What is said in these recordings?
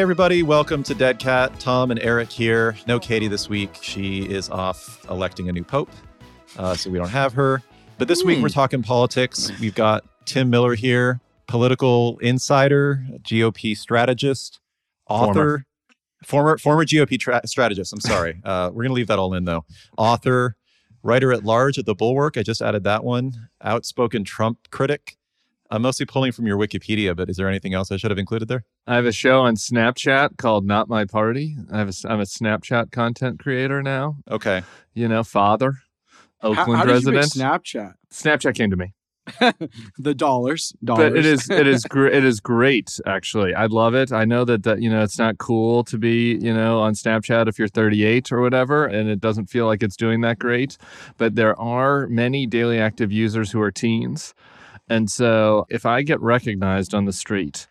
Hey, everybody, welcome to Dead Cat. Tom and Eric here. No Katie this week. She is off electing a new pope, uh, so we don't have her. But this week, Hmm. we're talking politics. We've got Tim Miller here, political insider, GOP strategist, author, former former, GOP tra- strategist. I'm sorry. Uh, we're going to leave that all in, though. Author, writer at large at The Bulwark. I just added that one. Outspoken Trump critic. I'm mostly pulling from your Wikipedia, but is there anything else I should have included there? I have a show on Snapchat called Not My Party. I have a, I'm a Snapchat content creator now. Okay. You know, father, Oakland how did you resident. make Snapchat? Snapchat came to me, the dollars, dollars. but it is it is gr- it is great. Actually, I love it. I know that, that you know it's not cool to be you know on Snapchat if you're 38 or whatever, and it doesn't feel like it's doing that great. But there are many daily active users who are teens, and so if I get recognized on the street,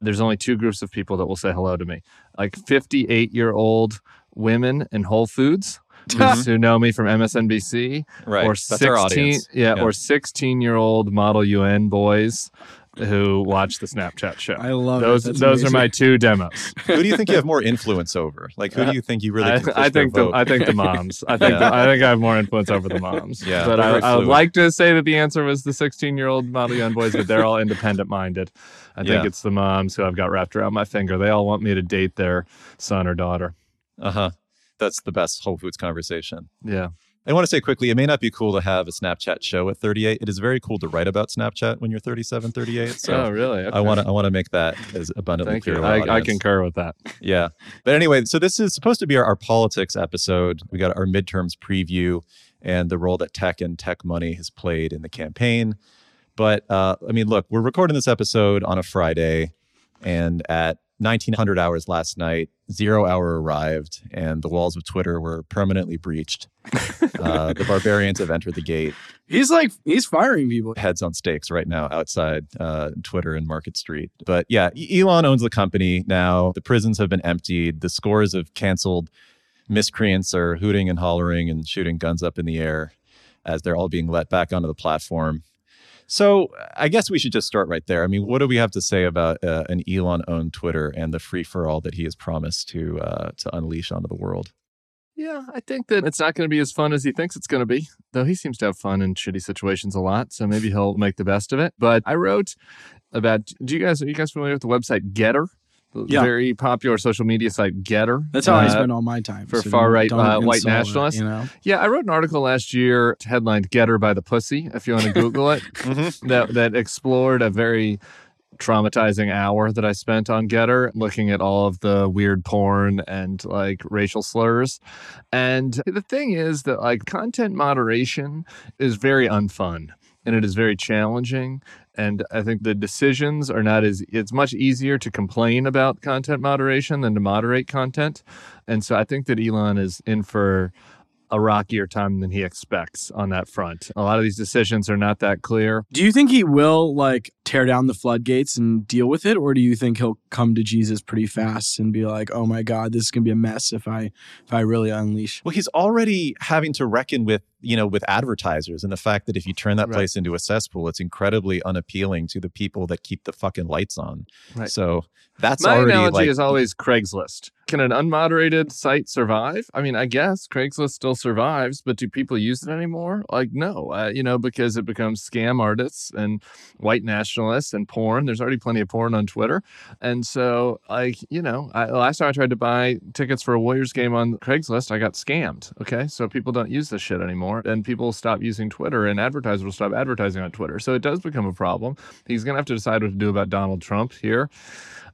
there's only two groups of people that will say hello to me like 58 year old women in Whole Foods who, who know me from MSNBC Right. or That's 16 our audience. Yeah, Yeah. or 16 year old model UN boys who watch the Snapchat show. I love it. those That's those are my two demos. Who do you think you have more influence over? Like, who do you think you really? I, I think the vote? I think the moms. I think Yeah. the, I think I have more influence over the moms. Yeah, but I, I would like to say that the answer was the 16 year old model UN boys, but they're all independent minded. I think Yeah. it's the moms who I've got wrapped around my finger. They all want me to date their son or daughter. Uh huh. That's the best Whole Foods conversation. Yeah. I want to say quickly, it may not be cool to have a Snapchat show at 38. It is very cool to write about Snapchat when you're 37, 38. So oh, really? I want to I want to make that as abundantly Thank clear. you. I, I concur with that. Yeah. But anyway, so this is supposed to be our, our politics episode. We got our midterms preview and the role that tech and tech money has played in the campaign. But uh, I mean, look, we're recording this episode on a Friday, and at 1900 hours last night, zero hour arrived, and the walls of Twitter were permanently breached. Uh, the barbarians have entered the gate. He's like he's firing people. Heads on stakes right now outside uh, Twitter and Market Street. But yeah, Elon owns the company now. The prisons have been emptied. The scores of canceled miscreants are hooting and hollering and shooting guns up in the air as they're all being let back onto the platform. So I guess we should just start right there. I mean, what do we have to say about uh, an Elon-owned Twitter and the free for all that he has promised to uh, to unleash onto the world? Yeah, I think that it's not going to be as fun as he thinks it's going to be, though he seems to have fun in shitty situations a lot. So maybe he'll make the best of it. But I wrote about. Do you guys are you guys familiar with the website Gettr? Yeah. very popular social media site Gettr. That's how I Uh, spend all my time for so far-right, uh, white install it, nationalists. you know, Yeah, I wrote an article last year headlined "Gettr by the Pussy." If you want to Google it, that that explored a very traumatizing hour that I spent on Gettr, looking at all of the weird porn and like racial slurs. And the thing is that like content moderation is very unfun and it is very challenging. And I think the decisions are not as, it's much easier to complain about content moderation than to moderate content. And so I think that Elon is in for a rockier time than he expects on that front. A lot of these decisions are not that clear. do you think he will like tear down the floodgates and deal with it, or do you think he'll come to Jesus pretty fast and be like, "Oh my God, this is gonna be a mess if I if I really unleash"? Well, he's already having to reckon with, you know, with advertisers and the fact that if you turn that Right. place into a cesspool, it's incredibly unappealing to the people that keep the fucking lights on. Right. So that's My already analogy like, is always Craigslist. Can an unmoderated site survive? I mean, I guess Craigslist still survives, but do people use it anymore? Like, no, uh, you know, because it becomes scam artists and white nationalists and porn. There's already plenty of porn on Twitter. And so, like, you know, I, last time I tried to buy tickets for a Warriors game on Craigslist, I got scammed. Okay. So people don't use this shit anymore. And people stop using Twitter and advertisers will stop advertising on Twitter. So it does become a problem. He's going to have to decide what to do about Donald Trump here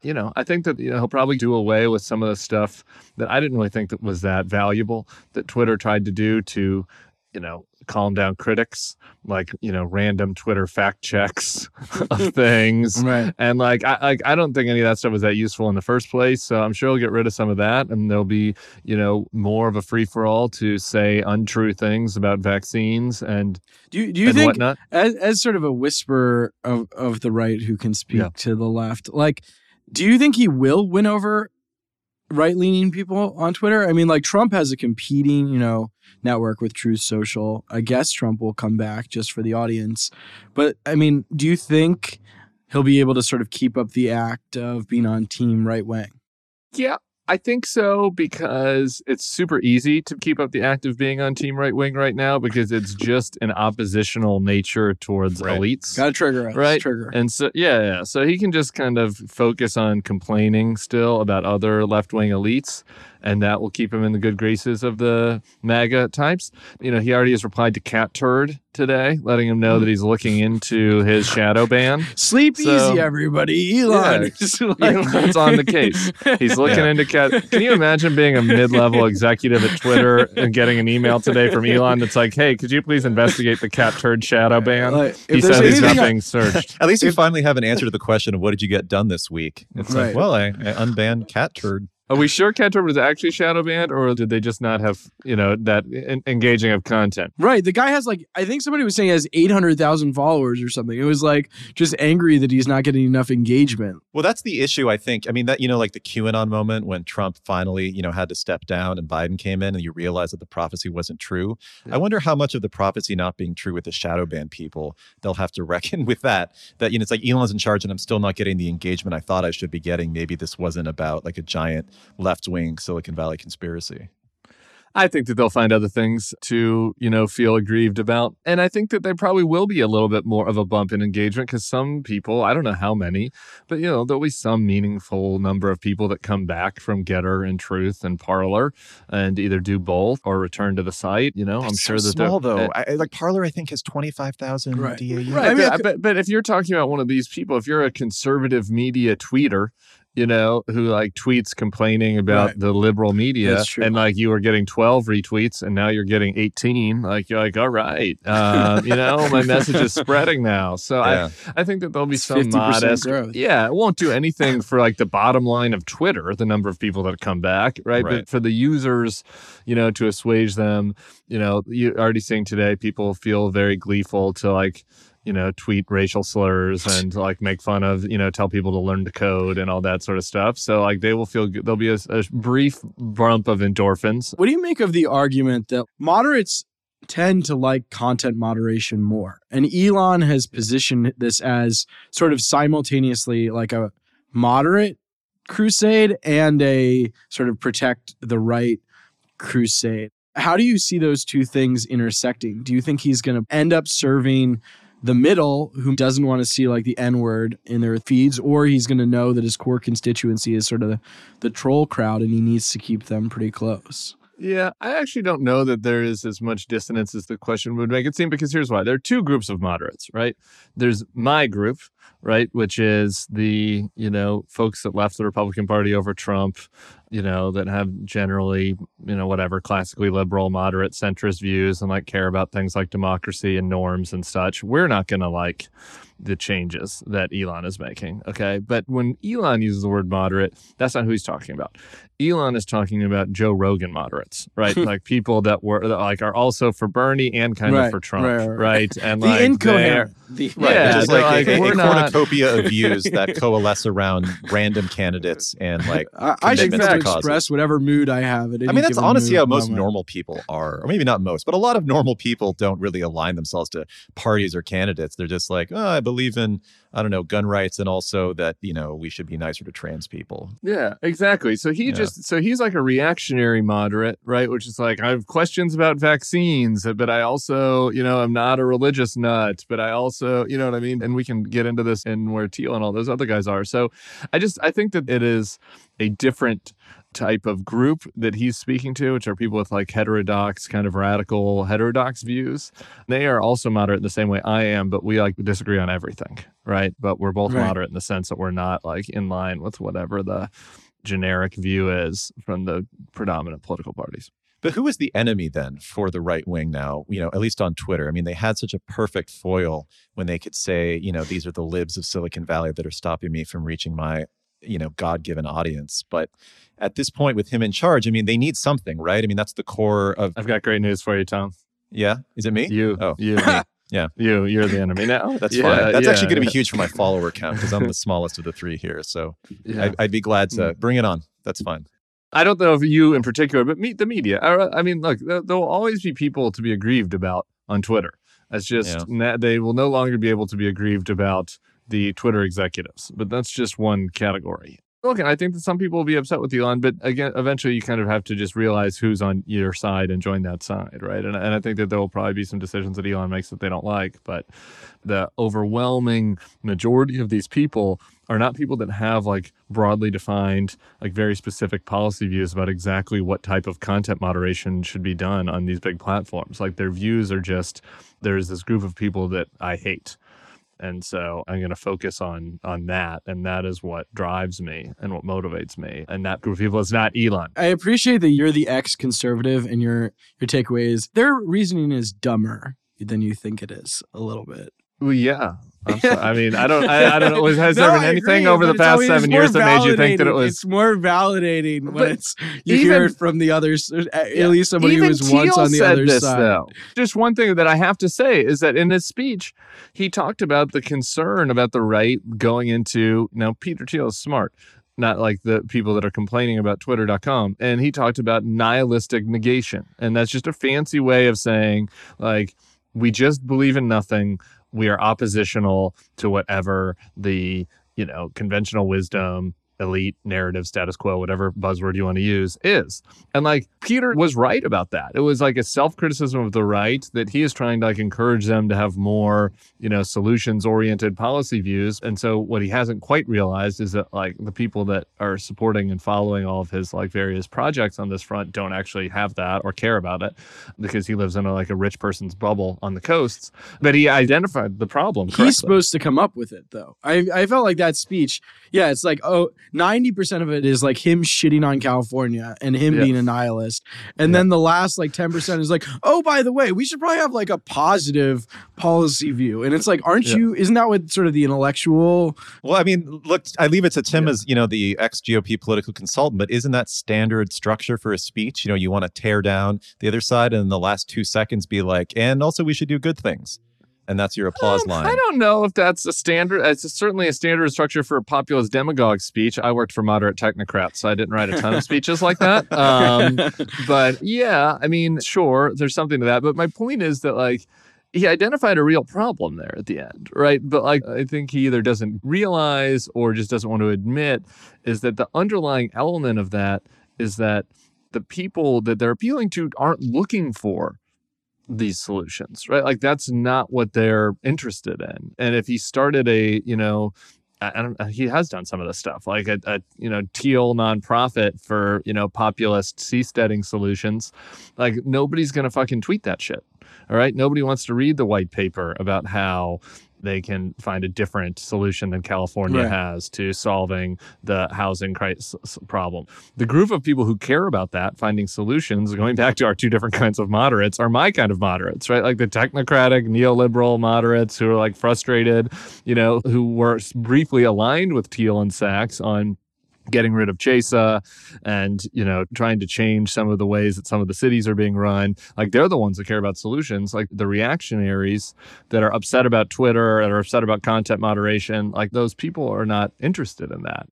you know, I think that you know, he'll probably do away with some of the stuff that I didn't really think that was that valuable that Twitter tried to do to, you know, calm down critics, like you know, random Twitter fact checks of things. Right. And like I like I don't think any of that stuff was that useful in the first place. So I'm sure he'll get rid of some of that, and there'll be you know more of a free for all to say untrue things about vaccines and Do you do you think whatnot. as, as sort of a whisperer of, of the right who can speak Yeah. to the left, like, do you think he will win over right leaning people on Twitter? I mean, like, Trump has a competing, you know, network with Truth Social. I guess Trump will come back just for the audience. But I mean, do you think he'll be able to sort of keep up the act of being on team right wing? Yeah, I think so because it's super easy to keep up the act of being on team right wing right now because it's just an oppositional nature towards Right. elites. Got to trigger us. Right. Trigger. And so, yeah, yeah. So he can just kind of focus on complaining still about other left wing elites, and that will keep him in the good graces of the MAGA types. You know, he already has replied to Cat Turd today, letting him know that he's looking into his shadow ban. Sleep So- easy, everybody. Elon. Yeah, like- Elon's on the case. He's looking Yeah. into cat. Can you imagine being a mid-level executive at Twitter and getting an email today from Elon that's like, "Hey, could you please investigate the cat turd shadow ban?" Like, he there's said he's not being searched. At least you finally have an answer to the question of what did you get done this week? It's Right. like, well, I, I unbanned cat turd. Are we sure cat was actually shadow banned, or did they just not have you know that en- engaging of content? Right. The guy has like I think somebody was saying he has eight hundred thousand followers or something. It was like just angry that he's not getting enough engagement. Well, that's the issue, I think. I mean, that, you know, like the QAnon moment when Trump finally, you know, had to step down and Biden came in and you realize that the prophecy wasn't true. Yeah. I wonder how much of the prophecy not being true with the shadow ban people, they'll have to reckon with that. That, you know, it's like Elon's in charge and I'm still not getting the engagement I thought I should be getting. Maybe this wasn't about like a giant left wing Silicon Valley conspiracy. I think that they'll find other things to, you know, feel aggrieved about. And I think that there probably will be a little bit more of a bump in engagement because some people, I don't know how many, but, you know, there'll be some meaningful number of people that come back from Gettr and Truth and Parler and either do both or return to the site. You know, I'm It's sure so that they're- small though. uh, I, I- like Parler, I think has 25,000 Right. DAU. Right, I mean, but but if you're talking about one of these people, if you're a conservative media tweeter, you know, who like tweets complaining about Right. the liberal media, and like you were getting 12 retweets, and now you're getting 18, like you're like, all right, uh, you know, my message is spreading now. So Yeah. I I think that there'll be some 50% modest growth. Yeah, it won't do anything for like the bottom line of Twitter, the number of people that come back, right? Right. But for the users, you know, to assuage them, you know, you're already seeing today people feel very gleeful to like you know, tweet racial slurs and like make fun of, you know, tell people to learn to code and all that sort of stuff. So like they will feel good. There'll be a, a brief bump of endorphins. What do you make of the argument that moderates tend to like content moderation more? And Elon has positioned this as sort of simultaneously like a moderate crusade and a sort of protect the right crusade. How do you see those two things intersecting? Do you think he's going to end up serving the middle who doesn't want to see like the N word in their feeds, or he's going to know that his core constituency is sort of the, the troll crowd and he needs to keep them pretty close? Yeah, I actually don't know that there is as much dissonance as the question would make it seem because here's why. There are two groups of moderates, right? There's my group, right, which is the, you know, folks that left the Republican Party over Trump, you know, that have generally, you know, whatever, classically liberal, moderate, centrist views and like care about things like democracy and norms and such. We're not going to like the changes that Elon is making, okay? But when Elon uses the word moderate, that's not who he's talking about. Elon is talking about Joe Rogan moderates, right? like people that were that like are also for Bernie and kind Right, of for Trump, right, right? right, And The like incoherent. The, Right, Yeah, just like, like, a, a we're not- cornucopia of views that coalesce around random candidates and like I, I should commitments to to express whatever mood I have. At I mean, that's given honestly how most moment. normal people are, or maybe not most, but a lot of normal people don't really align themselves to parties or candidates. They're just like, oh, I believe in, I don't know, gun rights and also that, you know, we should be nicer to trans people. Yeah, exactly. So he Yeah. just so he's like a reactionary moderate, right? Which is like I have questions about vaccines, but I also, you know, I'm not a religious nut, but I also, you know what I mean? And we can get into this and where Thiel and all those other guys are. So I just I think that it is a different type of group that he's speaking to, which are people with like heterodox, kind of radical heterodox views. They are also moderate in the same way I am, but we like disagree on everything, right? But we're both Right. moderate in the sense that we're not like in line with whatever the generic view is from the predominant political parties. But who is the enemy then for the right wing now? You know, at least on Twitter. I mean, they had such a perfect foil when they could say, you know, these are the libs of Silicon Valley that are stopping me from reaching my, you know, God given audience. But at this point, with him in charge, I mean, they need something, right? I mean, that's the core of, I've got great news for you, Tom. yeah. Is it me? You, Oh. you, Yeah. you, you're the enemy now. That's Yeah, fine. That's yeah, actually going to be huge for my follower count because I'm the smallest of the three here. So Yeah. I, I'd be glad to hmm. bring it on. That's fine. I don't know if you in particular, but meet the media. I, I mean, look, there, there will always be people to be aggrieved about on Twitter. That's just Yeah. na- they will no longer be able to be aggrieved about the Twitter executives, but that's just one category. Look, and I think that some people will be upset with Elon, but again, eventually you kind of have to just realize who's on your side and join that side, right? And, and I think that there will probably be some decisions that Elon makes that they don't like, but the overwhelming majority of these people are not people that have like broadly defined, like very specific policy views about exactly what type of content moderation should be done on these big platforms. Like their views are just there's this group of people that I hate and so i'm going to focus on on that and that is what drives me and what motivates me and that group of people is not elon I appreciate that you're the ex-conservative and your your takeaway is their reasoning is dumber than you think it is a little bit. well yeah I'm sorry. I mean i don't i, I don't know has No, there been anything agree, over the past always seven years that made you think that it was It's more validating when But it's you hear it from the others. At Yeah. least somebody who Even was once on the other this, side. Though. Just one thing that I have to say is that in his speech, he talked about the concern about the right going into. Now, Peter Thiel is smart, not like the people that are complaining about Twitter.com. And he talked about nihilistic negation, and that's just a fancy way of saying like we just believe in nothing. We are oppositional to whatever the you know conventional wisdom elite narrative status quo whatever buzzword you want to use is and like Peter was right about that. It was like a self-criticism of the right that he is trying to like encourage them to have more, you know, solutions-oriented policy views. And so what he hasn't quite realized is that like the people that are supporting and following all of his like various projects on this front don't actually have that or care about it because he lives in a, like a rich person's bubble on the coasts. But he identified the problem. He's supposed to come up with it though. I I felt like that speech, yeah, it's like oh 90% of it is like him shitting on California and him Yeah. being a nihilist. And Yeah. then the last like 10% is like, "Oh, by the way, we should probably have like a positive policy view." And it's like, aren't Yeah. you isn't that what sort of the intellectual Well, I mean, look, I leave it to Tim as you know the ex GOP political consultant, but isn't that standard structure for a speech? You know, you want to tear down the other side, and in the last two seconds, be like, and also we should do good things, and that's your applause Um, line. I don't know if that's a standard. It's certainly a standard structure for a populist demagogue speech. I worked for moderate technocrats, so I didn't write a ton of speeches like that. Um, but yeah, I mean, sure, there's something to that. But my point is that like he identified a real problem there at the end, right? But like I think he either doesn't realize or just doesn't want to admit is that the underlying element of that is that the people that they're appealing to aren't looking for these solutions, right? Like that's not what they're interested in. And if he started a, you know, he has done some of this stuff, like a, a you know Thiel nonprofit for you know populist seasteading solutions. Like nobody's gonna fucking tweet that shit. All right, nobody wants to read the white paper about how they can find a different solution than California Right. has to solving the housing crisis problem. The group of people who care about that, finding solutions, going back to our two different kinds of moderates, are my kind of moderates, right? Like the technocratic, neoliberal moderates who are like frustrated, you know, who were briefly aligned with Thiel and Sachs on getting rid of Chesa and you know trying to change some of the ways that some of the cities are being run like they're the ones that care about solutions like the reactionaries that are upset about Twitter and are upset about content moderation like those people are not interested in that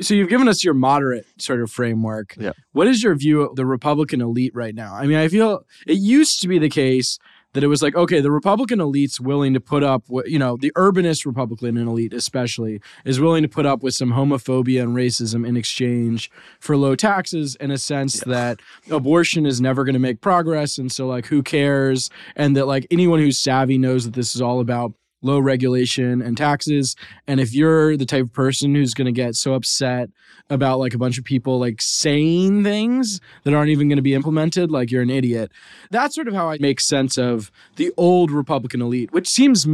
So you've given us your moderate sort of framework. Yeah. What is your view of the Republican elite right now? I mean, I feel it used to be the case that it was like, okay, the Republican elite's willing to put up what, you know, the urbanist Republican elite especially is willing to put up with some homophobia and racism in exchange for low taxes in a sense that abortion is never going to make progress and so like who cares? And that like anyone who's savvy knows that this is all about low regulation and taxes and if you're the type of person who's going to get so upset about like a bunch of people like saying things that aren't even going to be implemented, like you're an idiot. That's sort of how I make sense of the old Republican elite, which seems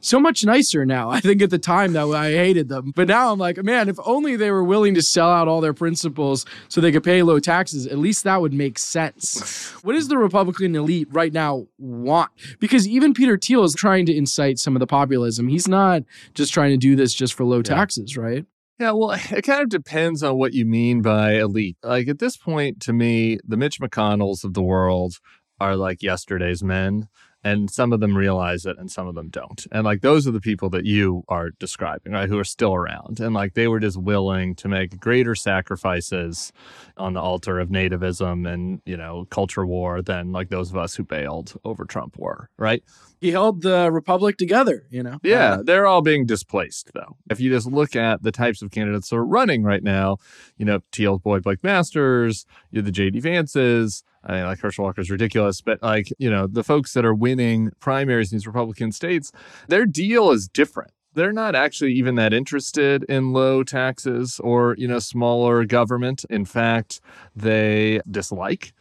so much nicer now. I think at the time that I hated them, but now I'm like, man, if only they were willing to sell out all their principles so they could pay low taxes, at least that would make sense. what does the Republican elite right now want? Because even Peter Thiel is trying to incite some of the populism. He's not just trying to do this just for low taxes, right? Yeah, well, it kind of depends on what you mean by elite. Like at this point, to me, the Mitch McConnells of the world are like yesterday's men. and some of them realize it and some of them don't and like those are the people that you are describing right who are still around and like they were just willing to make greater sacrifices on the altar of nativism and you know culture war than like those of us who bailed over trump were right? He held the republic together you know? Yeah uh, they're all being displaced though. If you just look at the types of candidates that are running right now you know Thiel's boy blake masters you're the jd vances I mean, like Herschel Walker's ridiculous, but like, you know, the folks that are winning primaries in these Republican states, their deal is different. They're not actually even that interested in low taxes or, you know, smaller government. In fact, they dislike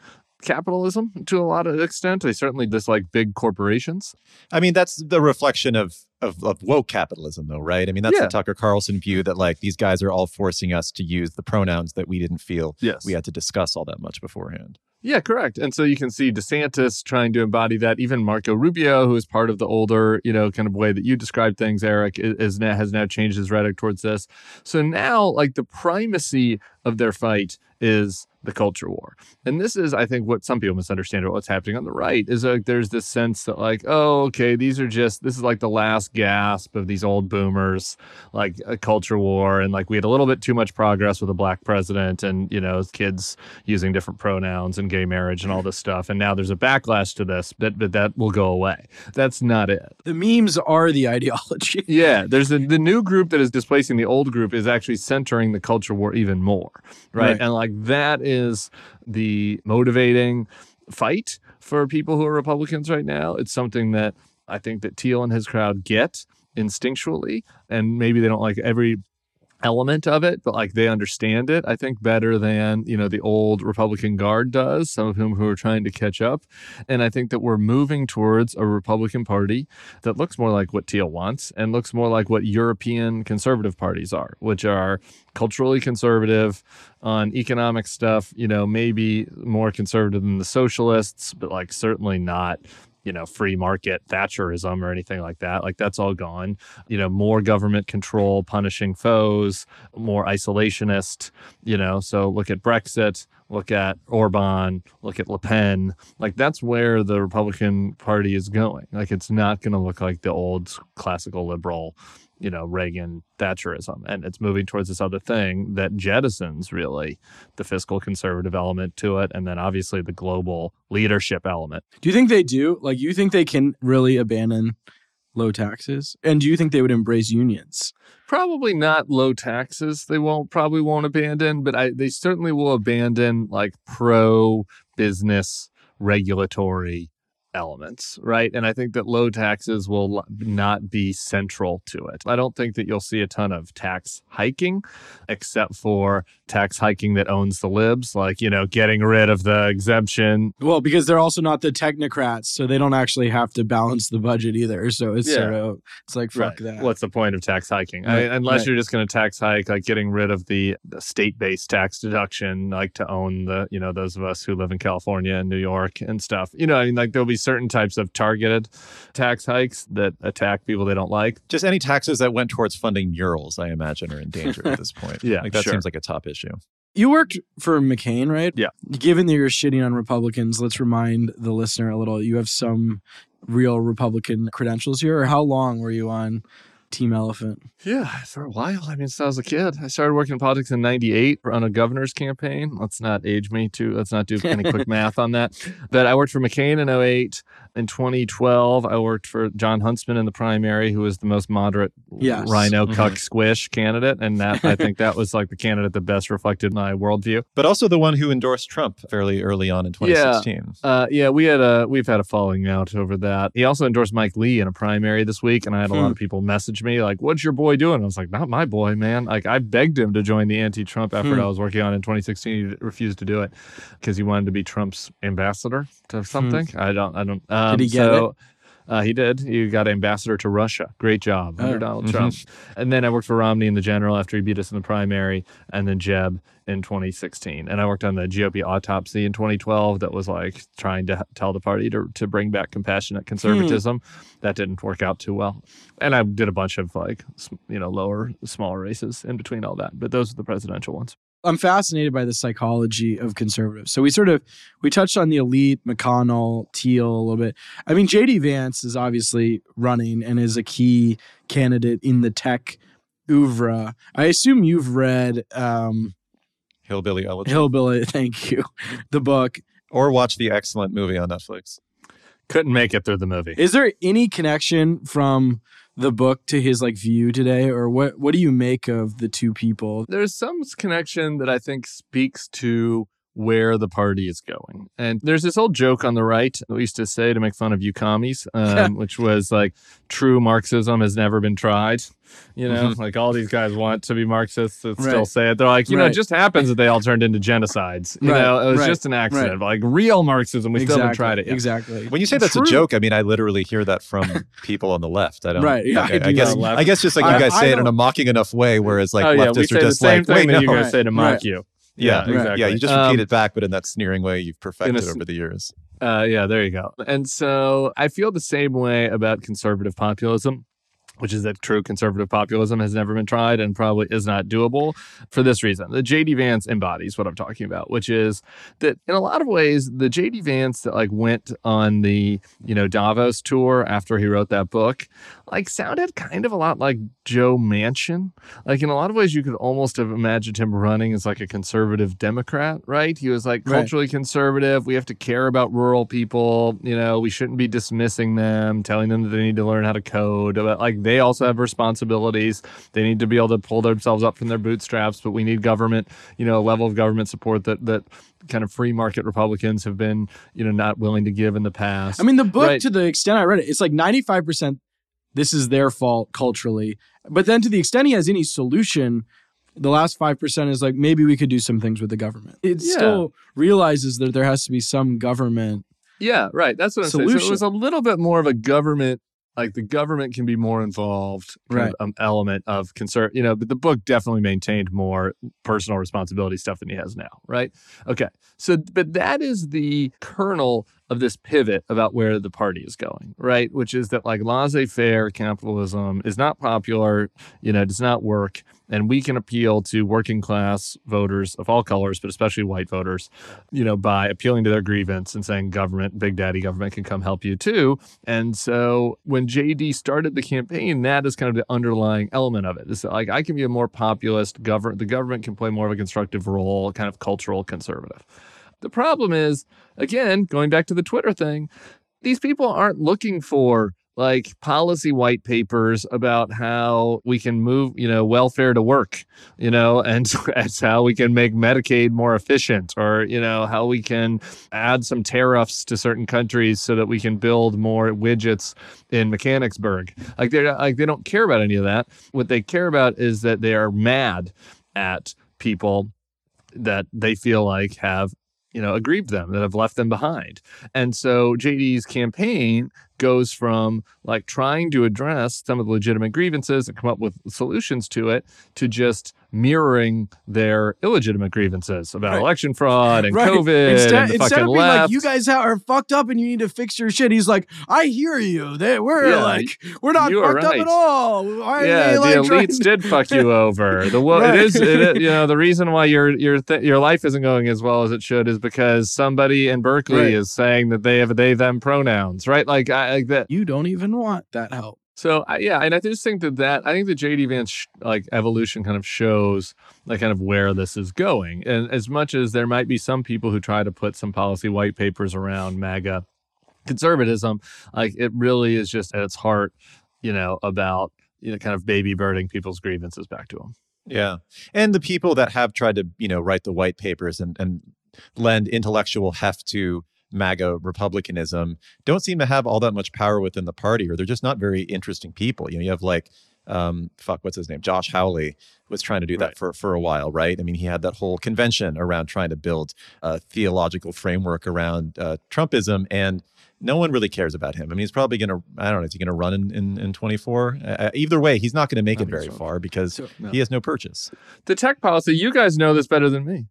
capitalism to a lot of extent. They certainly dislike big corporations. I mean, that's the reflection of of, of woke capitalism, though, right? I mean, that's Yeah. the Tucker Carlson view that like these guys are all forcing us to use the pronouns that we didn't feel Yes. we had to discuss all that much beforehand. Yeah, correct. And so you can see DeSantis trying to embody that. Even Marco Rubio, who is part of the older, you know, kind of way that you described things, Eric, is now has now changed his rhetoric towards this. So now, like the primacy of their fight is the culture war, and this is, I think, what some people misunderstand about what's happening on the right is like there's this sense that like, oh, okay, these are just this is like the last gasp of these old boomers, like a culture war, and like we had a little bit too much progress with a black president, and you know, kids using different pronouns and gay marriage and all this stuff. And now there's a backlash to this, but, but that will go away. That's not it. the memes are the ideology Yeah, there's a, the new group that is displacing the old group is actually centering the culture war even more, right? Right. And like that is the motivating fight for people who are Republicans right now. It's something that I think that Thiel and his crowd get instinctually, and maybe they don't like every element of it, but like they understand it, I think, better than, you know, the old Republican Guard does, some of whom who are trying to catch up. And I think that we're moving towards a Republican Party that looks more like what Thiel wants and looks more like what European conservative parties are, which are culturally conservative on economic stuff, you know, maybe more conservative than the socialists, but like certainly not you know, free market Thatcherism or anything like that. Like that's all gone. You know, more government control, punishing foes, more isolationist, you know. So look at Brexit, look at Orban, look at Le Pen. Like that's where the Republican Party is going. Like it's not going to look like the old classical liberal you know, Reagan Thatcherism. And it's moving towards this other thing that jettisons really the fiscal conservative element to it. And then obviously the global leadership element. do you think they do like you think they can really abandon low taxes and do you think they would embrace unions Probably not low taxes. They won't probably won't abandon, but I, they certainly will abandon like pro business regulatory elements, right? And I think that low taxes will not be central to it. I don't think that you'll see a ton of tax hiking, except for tax hiking that owns the libs, like, you know, getting rid of the exemption. well because they're also not the technocrats so they don't actually have to balance the budget either so it's Yeah. sort of it's like fuck that What's the point of tax hiking? Right, mean, unless right. you're just going to tax hike, like getting rid of the, the state-based tax deduction, like to own the, you know, those of us who live in California and New York and stuff. You know, I mean, like there'll be certain types of targeted tax hikes that attack people they don't like. Just any taxes that went towards funding murals, I imagine, are in danger at this point. Yeah, like that sure. seems like a top issue. You worked for McCain, right? Yeah. Given that you're shitting on Republicans, let's remind the listener a little. You have some real Republican credentials here. Or how long were you on Team Elephant? Yeah, for a while. I mean, since I was a kid, I started working in politics in '98 on a governor's campaign. Let's not age me too. Let's not do any quick math on that. But I worked for McCain in 08. In 2012, I worked for Jon Huntsman in the primary, who was the most moderate Yes. RINO Mhm. cuck squish candidate, and that I think that was like the candidate that best reflected my worldview. But also the one who endorsed Trump fairly early on in 2016. Uh, yeah, we had a we've had a falling out over that. He also endorsed Mike Lee in a primary this week, and I had a lot Hmm. of people message me like, "What's your boy doing?" I was like, "Not my boy, man." Like I begged him to join the anti-Trump effort Hmm. I was working on in 2016. He refused to do it because he wanted to be Trump's ambassador to something. I don't. I don't. Um, Hmm. Did he get so, Uh, he did. He got ambassador to Russia. Great job under Oh. Donald Mhm. Trump. And then I worked for Romney in the general after he beat us in the primary, and then Jeb in 2016. And I worked on the GOP autopsy in 2012 that was like trying to tell the party to, to bring back compassionate conservatism. That didn't work out too well. And I did a bunch of like, you know, lower, smaller races in between all that. But those are the presidential ones. I'm fascinated by the psychology of conservatives. So we sort of we touched on the elite, McConnell, Thiel a little bit. I mean, JD Vance is obviously running and is a key candidate in the tech oeuvre. I assume you've read um, Hillbilly Elegy. Hillbilly. Thank you. The book. or watch the excellent movie on Netflix. Couldn't make it through the movie. Is there any connection from the book to his like view today, or what? What do you make of the two people? There's some connection that I think speaks to where the party is going. And there's this old joke on the right that we used to say to make fun of you commies, um, which was like, true Marxism has never been tried. You know, like all these guys want to be Marxists that still say it. They're like, you know, it just happens that they all turned into genocides. You Right, know, it was right, just an accident. But like real Marxism, we still haven't tried it yet. Exactly. When you say that's True. a joke, I mean I literally hear that from people on the left. I don't. Right, yeah, like, I I, do guess. I guess just like I- you guys I say it in a mocking enough way, whereas like oh, yeah, we leftists say are the just same like, thing wait, that wait, you're no. say to mock Right. you. Yeah, exactly. Yeah, you just Um, repeat it back, but in that sneering way you've perfected s- over the years. Uh, yeah, there you go. And so I feel the same way about conservative populism, which is that true conservative populism has never been tried and probably is not doable for this reason. The JD Vance embodies what I'm talking about, which is that in a lot of ways, the JD Vance that like went on the, you know, Davos tour after he wrote that book, like sounded kind of a lot like Joe Manchin. Like in a lot of ways, you could almost have imagined him running as like a conservative Democrat, right? He was like Right. culturally conservative. We have to care about rural people. You know, we shouldn't be dismissing them, telling them that they need to learn how to code. But like they also have responsibilities. They need to be able to pull themselves up from their bootstraps. But we need government, you know, a level of government support that that kind of free market Republicans have been, you know, not willing to give in the past. I mean, the book, Right. to the extent I read it, it's like 95% this is their fault culturally. But then to the extent he has any solution, the last 5% is like, maybe we could do some things with the government. It Yeah. still realizes that there has to be some government. Yeah, right. That's what I'm saying. So it was a little bit more of a government, like the government can be more involved, Right. of, um, element of concern. You know, but the book definitely maintained more personal responsibility stuff than he has now, right? Okay, so but that is the kernel of this pivot about where the party is going, right? Which is that like laissez-faire capitalism is not popular, you know, does not work, and we can appeal to working class voters of all colors, but especially white voters you know, by appealing to their grievance and saying government, big daddy government can come help you too. And so when JD started the campaign, that is kind of the underlying element of it. It's like I can be a more populist government, the government can play more of a constructive role, kind of cultural conservative. The problem is, again, going back to the Twitter thing, these people aren't looking for like policy white papers about how we can move, you know, welfare to work, you know, and that's how we can make Medicaid more efficient or, you know, how we can add some tariffs to certain countries so that we can build more widgets in Mechanicsburg. Like they're like they don't care about any of that. What they care about is that they are mad at people that they feel like have you know aggrieved them that have left them behind and so jd's campaign goes from like trying to address some of the legitimate grievances and come up with solutions to it to just mirroring their illegitimate grievances about Right. election fraud and Right. covid instead and instead of being left like, you guys are fucked up and you need to fix your shit, he's like, I hear you. They, we're Yeah, like, we're not fucked up at all. Why yeah, the like, elites to- did fuck you over. The Right. it is, it is, you know, the reason why your your th- your life isn't going as well as it should is because somebody in Berkeley Right. is saying that they have they them pronouns, right? Like I like that. You don't even want that help. So I, yeah, and I just think that that I think the JD Vance sh- like evolution kind of shows like kind of where this is going. And as much as there might be some people who try to put some policy white papers around MAGA conservatism, like it really is just at its heart, you know, about you know kind of baby birding people's grievances back to them. Yeah. And the people that have tried to, you know, write the white papers and, and lend intellectual heft to MAGA republicanism don't seem to have all that much power within the party, or they're just not very interesting people. You know, you have like, um, fuck, what's his name? Josh Hawley was trying to do that Right. for, for a while, right? I mean, he had that whole convention around trying to build a theological framework around uh, Trumpism, and no one really cares about him. I mean, he's probably going to, I don't know, is he going to run in, in, in 24? Uh, either way, he's not going to make I it very so. far because So- No. he has no purchase. The tech policy, you guys know this better than me.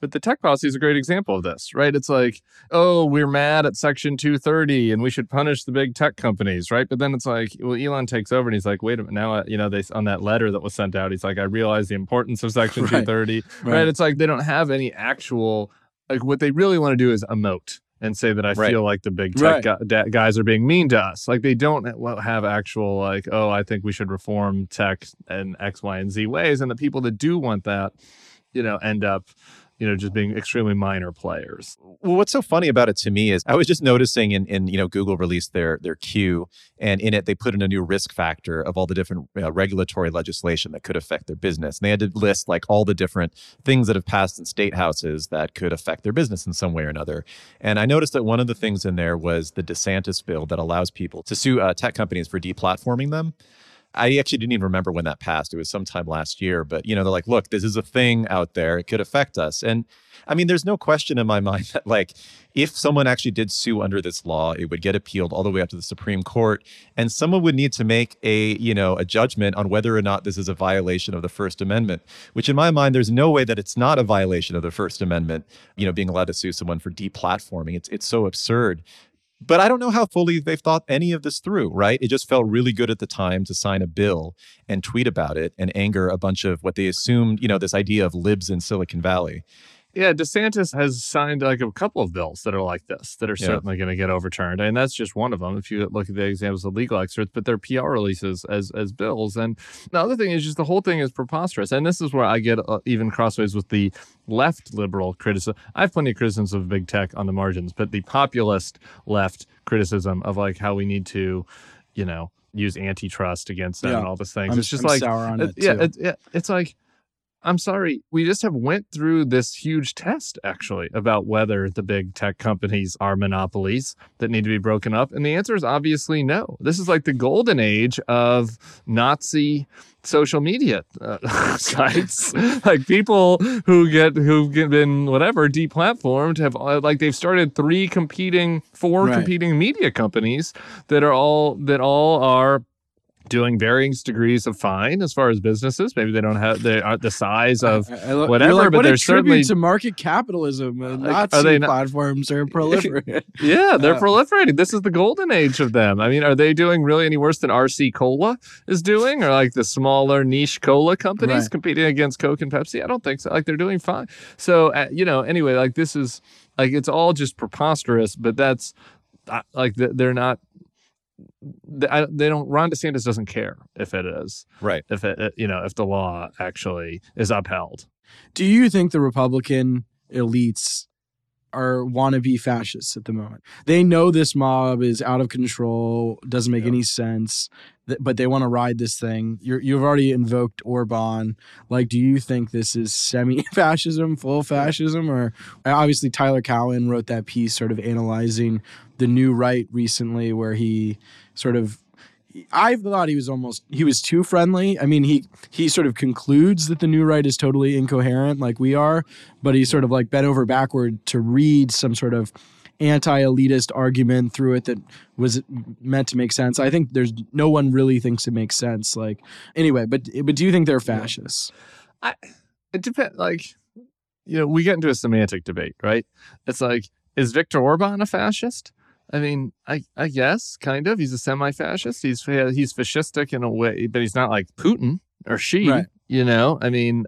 But the tech policy is a great example of this, right? It's like, oh, we're mad at Section 230 and we should punish the big tech companies, right? But then it's like, well, Elon takes over and he's like, wait a minute, now, uh, you know, they on that letter that was sent out, he's like, I realize the importance of Section Right. 230, right. Right. It's like they don't have any actual, like, what they really want to do is emote and say that I Right. feel like the big tech Right. gu- guys are being mean to us. Like they don't have actual like, oh, I think we should reform tech in X, Y, and Z ways. And the people that do want that, you know, end up, you know, just being extremely minor players. Well, what's so funny about it to me is I was just noticing in, in you know Google released their their queue, and in it they put in a new risk factor of all the different regulatory legislation that could affect their business. And they had to list like all the different things that have passed in state houses that could affect their business in some way or another. And I noticed that one of the things in there was the DeSantis bill that allows people to sue uh, tech companies for deplatforming them. I actually didn't even remember when that passed. It was sometime last year, but you know, they're like, look, this is a thing out there. It could affect us. And I mean, there's no question in my mind that like if someone actually did sue under this law, it would get appealed all the way up to the Supreme Court, and someone would need to make a, you know, a judgment on whether or not this is a violation of the First Amendment, which in my mind, there's no way that it's not a violation of the First Amendment, you know, being allowed to sue someone for deplatforming. It's it's so absurd. But I don't know how fully they've thought any of this through, right? It just felt really good at the time to sign a bill and tweet about it and anger a bunch of what they assumed, you know, this idea of libs in Silicon Valley. Yeah, DeSantis has signed like a couple of bills that are like this that are Yeah. certainly going to get overturned, and that's just one of them. If you look at the examples of legal excerpts, but they're PR releases as as bills. And the other thing is just the whole thing is preposterous, and this is where I get uh, even crossways with the left liberal criticism. I have plenty of criticisms of big tech on the margins, but the populist left criticism of like how we need to, you know, use antitrust against them Yeah. and all these things. I'm, it's just I'm like it- it. yeah, it, yeah, it's like I'm sorry, we just have went through this huge test actually about whether the big tech companies are monopolies that need to be broken up, and the answer is obviously no. This is like the golden age of Nazi social media uh, sites like people who get who've been whatever deplatformed have uh, like they've started three competing four Right. competing media companies that are all that all are doing varying degrees of fine as far as businesses. Maybe they don't have they aren't the size of I- I lo- whatever, like, but what they're certainly- to market capitalism. Uh, Like, Nazi are they not- platforms are proliferating. yeah, they're Uh, proliferating. This is the golden age of them. I mean, are they doing really any worse than RC Cola is doing, or like the smaller niche cola companies Right. competing against Coke and Pepsi? I don't think so. Like they're doing fine. So uh, you know, anyway, like this is like it's all just preposterous. But that's uh, like th- they're not. They, I, they don't. Ron DeSantis doesn't care if it is, Right. if it, uh, you know, if the law actually is upheld. Do you think the Republican elites are wannabe fascists at the moment? They know this mob is out of control, doesn't make Yeah. any sense, th- but they want to ride this thing. You're, you've already invoked Orban. Like, do you think this is semi-fascism, full fascism, or uh, obviously Tyler Cowen wrote that piece, sort of analyzing the new right recently, where he sort of I thought he was almost he was too friendly. I mean, he he sort of concludes that the new right is totally incoherent, like we are, but he sort of like bent over backward to read some sort of anti-elitist argument through it that was meant to make sense. I think there's no one really thinks it makes sense. Like anyway, but but do you think they're fascists? I it depends like you know we get into a semantic debate right it's like is Viktor orban a fascist i mean i i guess kind of he's a semi-fascist he's he's fascistic in a way but he's not like putin or Xi Right. you know i mean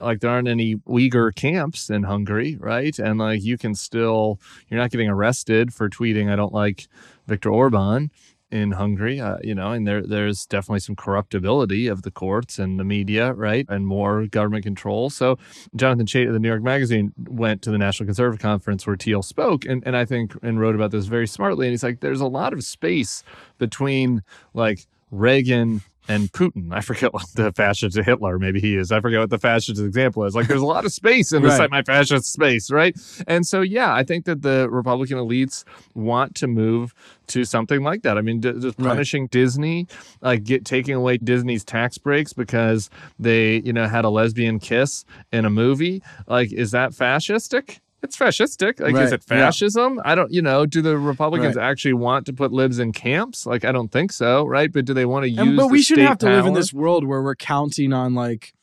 like there aren't any Uyghur camps in Hungary, right? And like you can still, you're not getting arrested for tweeting, I don't like Viktor Orban in Hungary, uh, you know, and there there's definitely some corruptibility of the courts and the media, right, and more government control. So Jonathan Chait of the New York Magazine went to the National Conservative Conference where Thiel spoke, and and I think and wrote about this very smartly. And he's like, there's a lot of space between like Reagan and Putin. I forget what the fascist Hitler maybe he is. I forget what the fascist example is. Like there's a lot of space in the Right. semi-fascist space, right? And so yeah, I think that the Republican elites want to move to something like that. I mean, d- just Right. punishing Disney, like get taking away Disney's tax breaks because they, you know, had a lesbian kiss in a movie. Like, is that fascistic? It's fascistic. Like, is Right, it yeah. fascism? I don't, you know, do the Republicans Right. actually want to put libs in camps? Like, I don't think so, right? But do they want to use And, but we shouldn't state have to live in this world where we're counting on like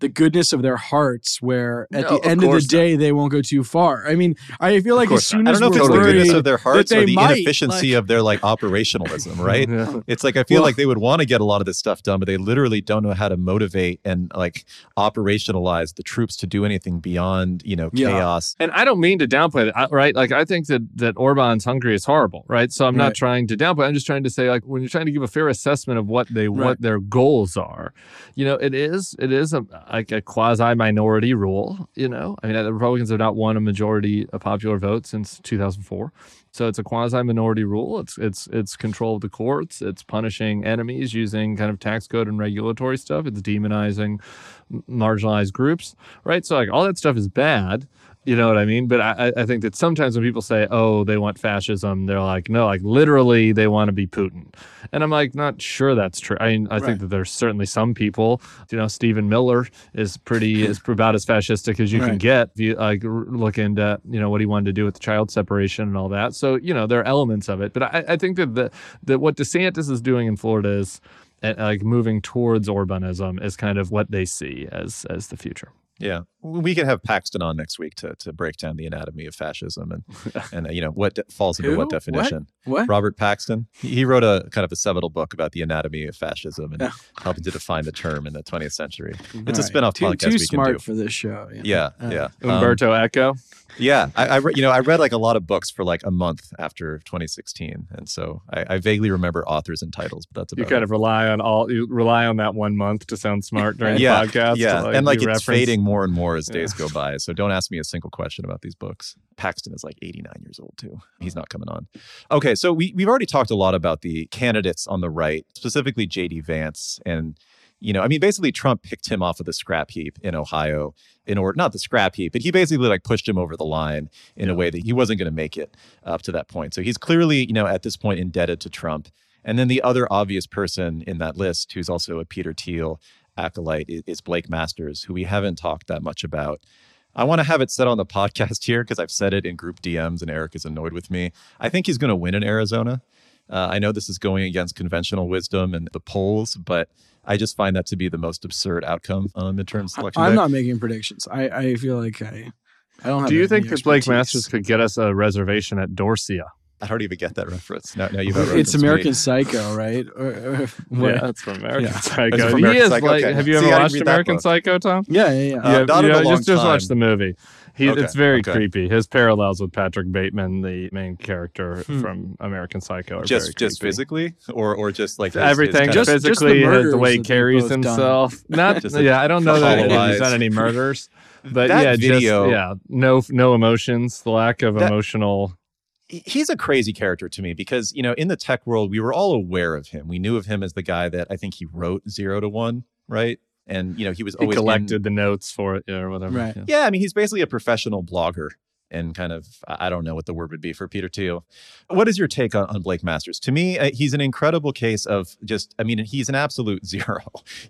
the goodness of their hearts where at No, the end of the course not. day they won't go too far. I mean, I feel like as soon I as don't know if we're it's the worried, goodness of their hearts or the might, inefficiency like- of their like operationalism, right? Yeah. It's like I feel Well- like they would want to get a lot of this stuff done, but they literally don't know how to motivate and like operationalize the troops to do anything beyond, you know, Yeah. chaos. And I don't mean to downplay that, right? Like I think that that Orban's Hungary is horrible, right? So I'm not Right. trying to downplay. I'm just trying to say, like, when you're trying to give a fair assessment of what they Right. what their goals are, you know, it is it is a like a quasi minority rule. You know, I mean, uh, the Republicans have not won a majority of popular vote since 2004. So it's a quasi minority rule. It's it's it's control of the courts. It's punishing enemies using kind of tax code and regulatory stuff. It's demonizing marginalized groups, right? So like all that stuff is bad. You know what I mean? But I, I- think that sometimes when people say, "Oh, they want fascism," they're like, "No, like literally, they want to be Putin," and I'm like, not sure that's true. I mean, I Right. think that there's certainly some people. You know, Stephen Miller is pretty is about as fascistic as you can get. If you like look into you know what he wanted to do with the child separation and all that. So you know there are elements of it, but I, I think that the that what DeSantis is doing in Florida is. uh, Like moving towards Orbanism is kind of what they see as as the future. Yeah, we can have Paxton on next week to to break down the anatomy of fascism and and uh, you know what de- falls into Who? what What? definition. What? Robert Paxton. He he wrote a kind of a seminal book about the anatomy of fascism and Yeah. helping to define the term in the 20th century. It's a All right. spin-off too, podcast Too we smart can do. for this show. you know? Yeah, Uh, yeah. Um, Umberto Eco. yeah, I, I re- you know I read like a lot of books for like a month after 2016, and so I, I vaguely remember authors and titles, but that's You kind it. of rely on all you rely on that one month to sound smart during yeah, the podcast. yeah, and like it's reference- fading more and more as days Yeah. go by. So don't ask me a single question about these books. Paxton is like 89 years old too. He's not coming on. Okay, so we we've already talked a lot about the candidates on the right, specifically JD Vance and you know, I mean, basically Trump picked him off of the scrap heap in Ohio in order, not the scrap heap, but he basically like pushed him over the line in a way that he wasn't going to make it up to that point. So he's clearly, you know, at this point indebted to Trump. And then the other obvious person in that list, who's also a Peter Thiel acolyte, is Blake Masters, who we haven't talked that much about. I want to have it said on the podcast here because I've said it in group DMs and Eric is annoyed with me. I think he's going to win in Arizona. Uh, I know this is going against conventional wisdom and the polls, but I just find that to be the most absurd outcome on the midterm selection I'm day. not making predictions. I, I feel like I I don't have Do you think that Blake. Masters could get us a reservation at Dorsia? I don't even get that reference. No, no, you've It's referenced me. American Psycho, right? Or, or, what- Yeah, that's from American Yeah. Psycho. That's from he American is Psycho, like. okay. Have you See, ever I watched American. Psycho, Tom? yeah, yeah, yeah. Uh, Yeah, not in a long just, just watch the movie. He, Okay, It's very okay. creepy. His parallels with Patrick Bateman, the main character Hmm. from American Psycho, are just very just physically or or just like his- his Everything, kind of- Just- just the physically, the, way he carries both done. himself. Not, Just, yeah, I don't know that hollow he's done any murders, but That yeah, video- just, yeah, no, no emotions, the lack of That- emotional. He's a crazy character to me because you know in the tech world we were all aware of him we knew of him as the guy that i think he wrote zero to one right and you know he was He always in- collected the notes for it, yeah, or whatever. Right. yeah. yeah i mean he's basically a professional blogger and kind of i I don't know what the word would be for peter thiel what is your take on, on blake masters to me uh, he's an incredible case of just i mean he's an absolute zero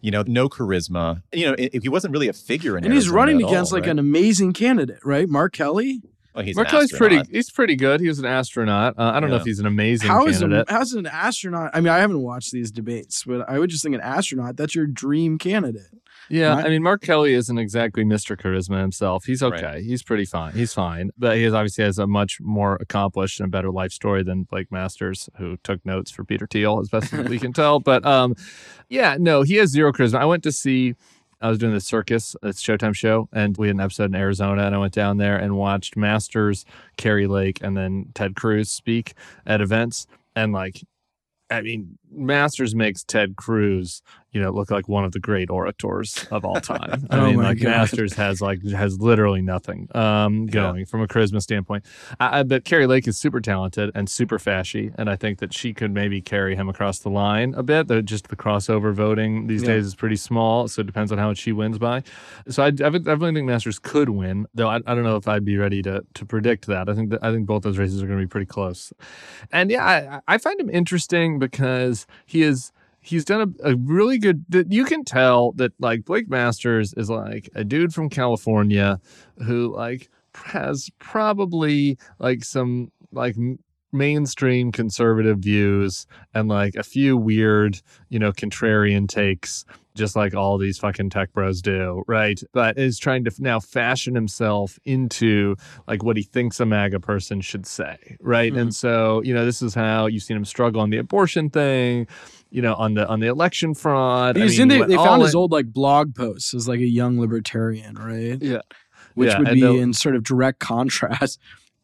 you know no charisma you know i- he wasn't really a figure in and he's running at against all, like right? an amazing candidate, right? Mark Kelly. Well, he's an Mark Kelly's pretty. He's pretty good. He was an astronaut. Uh, I don't know if he's an amazing How is candidate. a, how's an astronaut? I mean, I haven't watched these debates, but I would just think an astronaut. That's your dream candidate. yeah, right? I mean, Mark Kelly isn't exactly Mr. Charisma himself. He's Right. okay. He's pretty fine. He's fine, but he is obviously has a much more accomplished and a better life story than Blake Masters, who took notes for Peter Thiel as best as we can tell. But um, yeah, no, he has zero charisma. I went to see. I was doing the circus, it's Showtime show, and we had an episode in Arizona, and I went down there and watched Masters, Kari Lake, and then Ted Cruz speak at events, and like, I mean, Masters makes Ted Cruz, you know, look like one of the great orators of all time. I Oh mean, my like God. Masters has like has literally nothing um, going from a charisma standpoint. I, I bet Kari Lake is super talented and super fashy, and I think that she could maybe carry him across the line a bit. Though just the crossover voting these Yeah. days is pretty small, so it depends on how much she wins by. So I, I definitely think Masters could win, though I, I don't know if I'd be ready to to predict that. I think that I think both those races are going to be pretty close. And yeah, I, I find him interesting because he is he's done a, a really good you can tell that like Blake Masters is like a dude from California who like has probably like some like mainstream conservative views and like a few weird, you know, contrarian takes, just like all these fucking tech bros do, right? But is trying to now fashion himself into like what he thinks a MAGA person should say, right? Mhm. And so, you know, this is how you've seen him struggle on the abortion thing. You know, on the on the election fraud. I mean, he they, found his old like blog posts as like a young libertarian, right? Yeah. Which Yeah, would be in sort of direct contrast.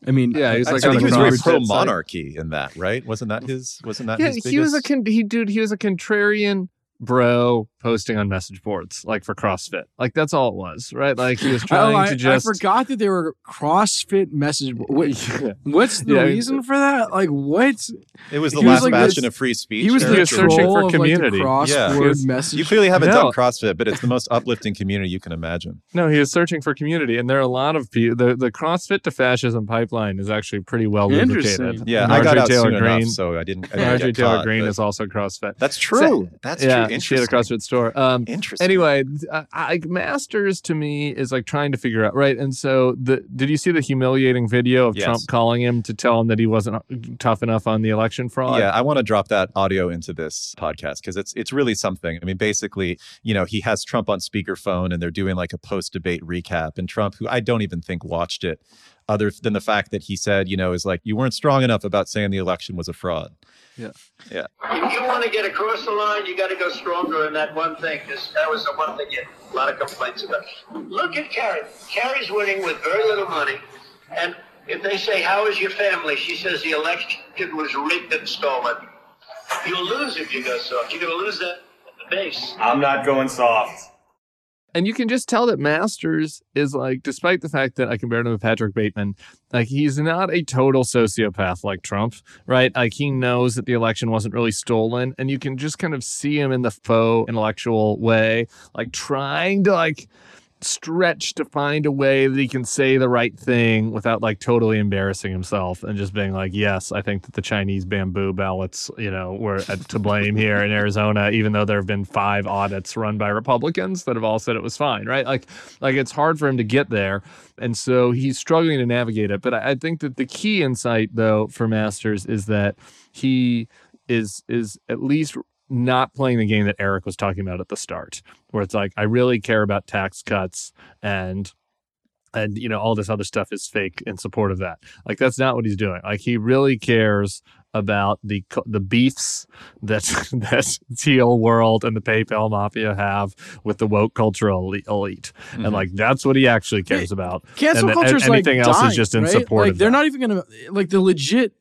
I mean, Yeah, he's I, like I on think he was very Robert's pro monarchy in that, right? Wasn't that his? Wasn't that yeah, his biggest? he was a con- he dude. He was a contrarian bro posting on message boards like for CrossFit. Like that's all it was, right? Like he was Oh, trying I, to I forgot that they were CrossFit message. bo- What, Yeah. what's the Yeah, reason for that? Like, what? it was the he was last like bastion this- of free speech. He was He the Eric. was searching troll for of, community. Like, the Yeah. crossword was- message. You clearly haven't No. done CrossFit, but it's the most uplifting community you can imagine. No, he was searching for community, and there are a lot of people. The, the CrossFit to fascism pipeline is actually pretty well Interesting. lubricated. Yeah, I Marjorie got out Taylor soon Greene. enough, so I didn't. I didn't Marjorie get Taylor caught, Greene is also CrossFit. That's true. That's yeah, true. she had a Interesting. CrossFit store. Um, Interesting. anyway, I, I, Masters to me is like trying to figure out right. And so, the did you see the humiliating video of Yes. Trump calling him to tell him that he wasn't uh, tough enough on the election fraud? Yeah, I want to drop that audio into this podcast because it's it's really something. I mean, basically, you know, he has Trump on speakerphone and they're doing like a post debate recap, and Trump, who I don't even think watched it, other than the fact that he said, you know, is like you weren't strong enough about saying the election was a fraud. If you want to get across the line, you got to go stronger in that one thing, because that was the one thing you a lot of complaints about. Look at Kari. Kari's winning with very little money, and if they say, "How is your family?" she says, "The election was rigged and stolen." You'll lose if you go soft. You're going to lose that the base. I'm not going soft. And you can just tell that Masters is like, despite the fact that I compared him to Patrick Bateman, like he's not a total sociopath like Trump, right? Like he knows that the election wasn't really stolen, and you can just kind of see him in the faux intellectual way, like trying to like stretch to find a way that he can say the right thing without like totally embarrassing himself and just being like, yes, I think that the Chinese bamboo ballots, you know, were uh, to blame here in Arizona, even though there have been five audits run by Republicans that have all said it was fine, right? Like, like it's hard for him to get there, and so he's struggling to navigate it. But I, I think that the key insight, though, for Masters is that he is is at least not playing the game that Eric was talking about at the start, where it's like, I really care about tax cuts and and you know all this other stuff is fake in support of that. Like that's not what he's doing. Like he really cares about the the beefs that that Thiel World and the PayPal mafia have with the woke cultural elite. Mhm. and like that's what he actually cares about. Cancel And culture is like anything else is just in right? support Like they're that. not even gonna like the legit.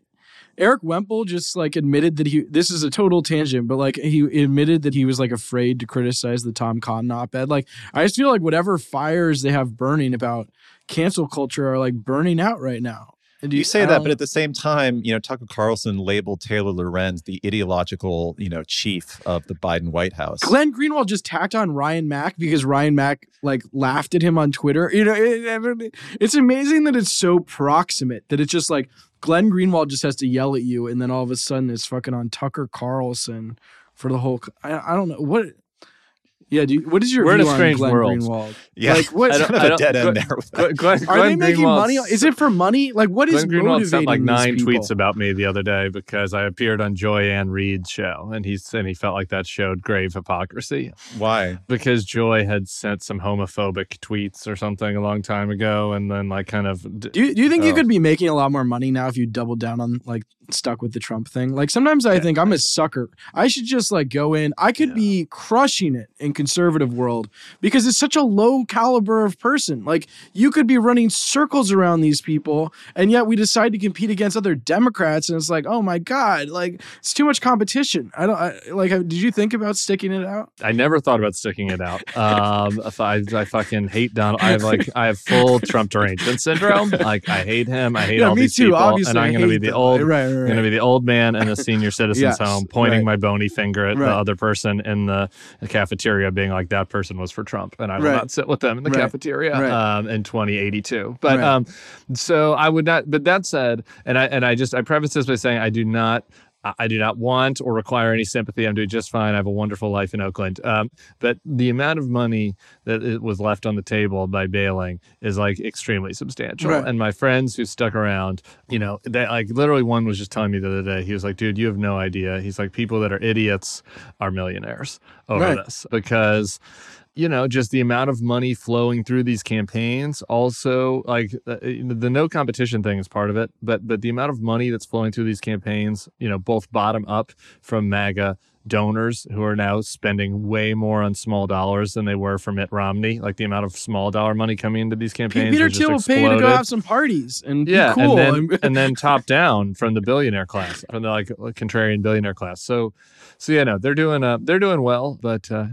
Erik Wemple just like admitted that he. This is a total tangent, but like he admitted that he was like afraid to criticize the Tom Cotton op-ed. Like I just feel like whatever fires they have burning about cancel culture are like burning out right now. And do You say that, but um, at the same time, you know, Tucker Carlson labeled Taylor Lorenz the ideological, you know, chief of the Biden White House. Glenn Greenwald just tacked on Ryan Mac because Ryan Mac like laughed at him on Twitter. You know, it- it's amazing that it's so proximate that it's just like Glenn Greenwald just has to yell at you, and then all of a sudden it's fucking on Tucker Carlson for the whole. I, I don't know what. Yeah, dude. What is your We're in view a on Glenn world. Greenwald? yeah, Like what? I kind of a dead end there with that. Glenn, Glenn, Are they making Greenwald's- money? Is it for money? Like what is Glenn Greenwald sent like nine these tweets about me the other day because I appeared on Joy Ann Reid's show, and he and he felt like that showed grave hypocrisy Why? because Joy had sent some homophobic tweets or something a long time ago, and then like kind of d- Do you, do you think you Oh. could be making a lot more money now if you doubled down on like stuck with the Trump thing? Like sometimes I think I'm a sucker. I should just like go in. I could Yeah. be crushing it in conservative world because it's such a low caliber of person. Like you could be running circles around these people, and yet we decide to compete against other Democrats, and it's like, oh my god, like it's too much competition. I don't I, like. Did you think about sticking it out? I never thought about sticking it out. Um, I, I fucking hate Donald. I have like I have full Trump derangement syndrome. Like I hate him. I hate yeah, all me these too. people, Obviously, and I'm going to be the them. old. Right, right. going to be the old man in the senior citizens Yes, home, pointing right. my bony finger at Right. the other person in the, the cafeteria, being like, "That person was for Trump," and I will not sit with them in the cafeteria um, in 2082. But um, so I would not. But that said, and I and I just I preface this by saying I do not I, do not want or require any sympathy. I'm doing just fine. I have a wonderful life in Oakland. Um, but the amount of money that it was left on the table by bailing is like extremely substantial. Right. And my friends who stuck around, you know, they like literally one was just telling me the other day. He was like, "Dude, you have no idea." He's like, "People that are idiots are millionaires over Right. this because." You know, just the amount of money flowing through these campaigns. Also, like uh, the no competition thing is part of it, but but the amount of money that's flowing through these campaigns, you know, both bottom up from MAGA donors who are now spending way more on small dollars than they were for Mitt Romney. Like the amount of small dollar money coming into these campaigns. Peter Thiel will pay you to go have some parties and Yeah, be cool. and then and then top down from the billionaire class, from the like contrarian billionaire class. So, so yeah, no, they're doing uh they're doing well, but uh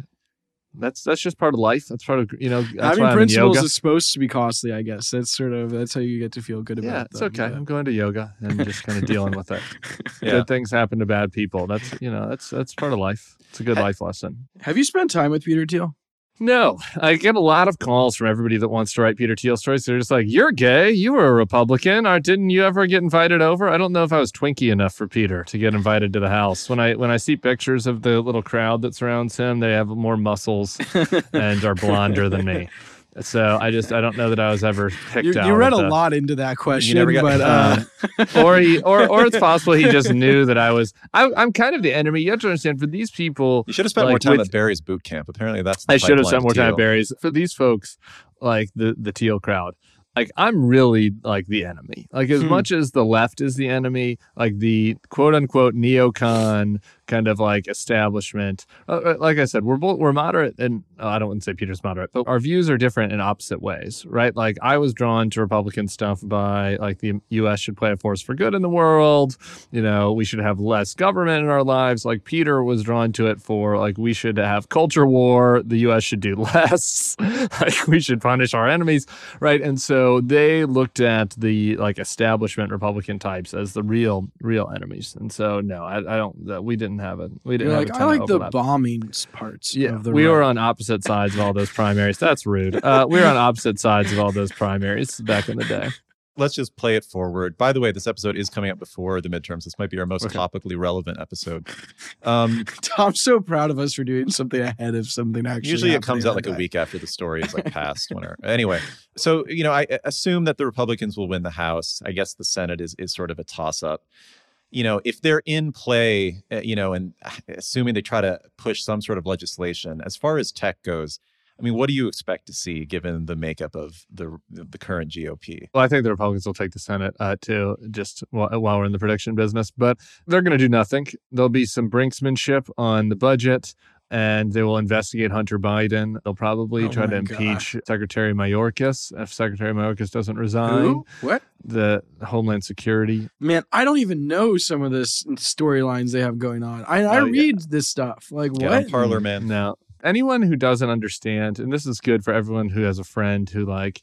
that's that's just part of life. That's part of you know. That's Having why I'm in principles yoga. is supposed to be costly, I guess. That's sort of that's how you get to feel good about Yeah, it. it's okay. I'm going to yoga and just kind of dealing with it. Yeah. Good things happen to bad people. That's you know that's that's part of life. It's a good life lesson. Have you spent time with Peter Thiel? No, I get a lot of calls from everybody that wants to write Peter Thiel stories. They're just like, "You're gay. You were a Republican. Or didn't you ever get invited over?" I don't know if I was Twinkie enough for Peter to get invited to the house. When I when I see pictures of the little crowd that surrounds him, they have more muscles and are blonder than me. So I just I don't know that I was ever picked You, out. you read at a the- lot into that question, never got- but uh, or he or or it's possible he just knew that I was I, I'm kind of the enemy. You have to understand for these people. You should have spent Like, more time with- at Barry's boot camp. Apparently, that's the I should have spent more to time at Barry's. For these folks, like the the Thiel crowd, like I'm really like the enemy. Like as Hmm. much as the left is the enemy, like the quote unquote neocon kind of like establishment. Uh, uh, like I said, we're both we're moderate, and uh, I don't want to say Peter's moderate, but our views are different in opposite ways, right? Like I was drawn to Republican stuff by like the U.S. should play a force for good in the world. You know, we should have less government in our lives. Like Peter was drawn to it for like we should have culture war. The U.S. should do less. like we should punish our enemies, right? And so they looked at the like establishment Republican types as the real real enemies. And so no, I, I don't. That we didn't have a we didn't you're have like a I like the bombing parts. Yeah, of the we were on opposite sides of all those primaries. That's rude. Uh, we were on opposite sides of all those primaries back in the day. Let's just play it forward. By the way, this episode is coming up before the midterms. This might be our most Okay. topically relevant episode. Um, I'm so proud of us for doing something ahead of something actually. usually it comes out that like a week after the story is like passed. Whenever. Anyway, so you know, I I assume that the Republicans will win the House. I guess the Senate is is sort of a toss up. You know, if they're in play, uh, you know, and uh, assuming they try to push some sort of legislation, as far as tech goes, I mean, what do you expect to see given the makeup of the the current GOP? Well, I think the Republicans will take the Senate uh, too, just while, while we're in the prediction business. But they're going to do nothing. There'll be some brinksmanship on the budget, and they will investigate Hunter Biden. They'll probably Oh try to my God. impeach Secretary Mayorkas if Secretary Mayorkas doesn't resign. Who? What? The Homeland Security. Man, I don't even know some of this storylines they have going on. I, I Oh, yeah. read this stuff. Like Get what? on Parler Man. Now, anyone who doesn't understand, and this is good for everyone who has a friend who like,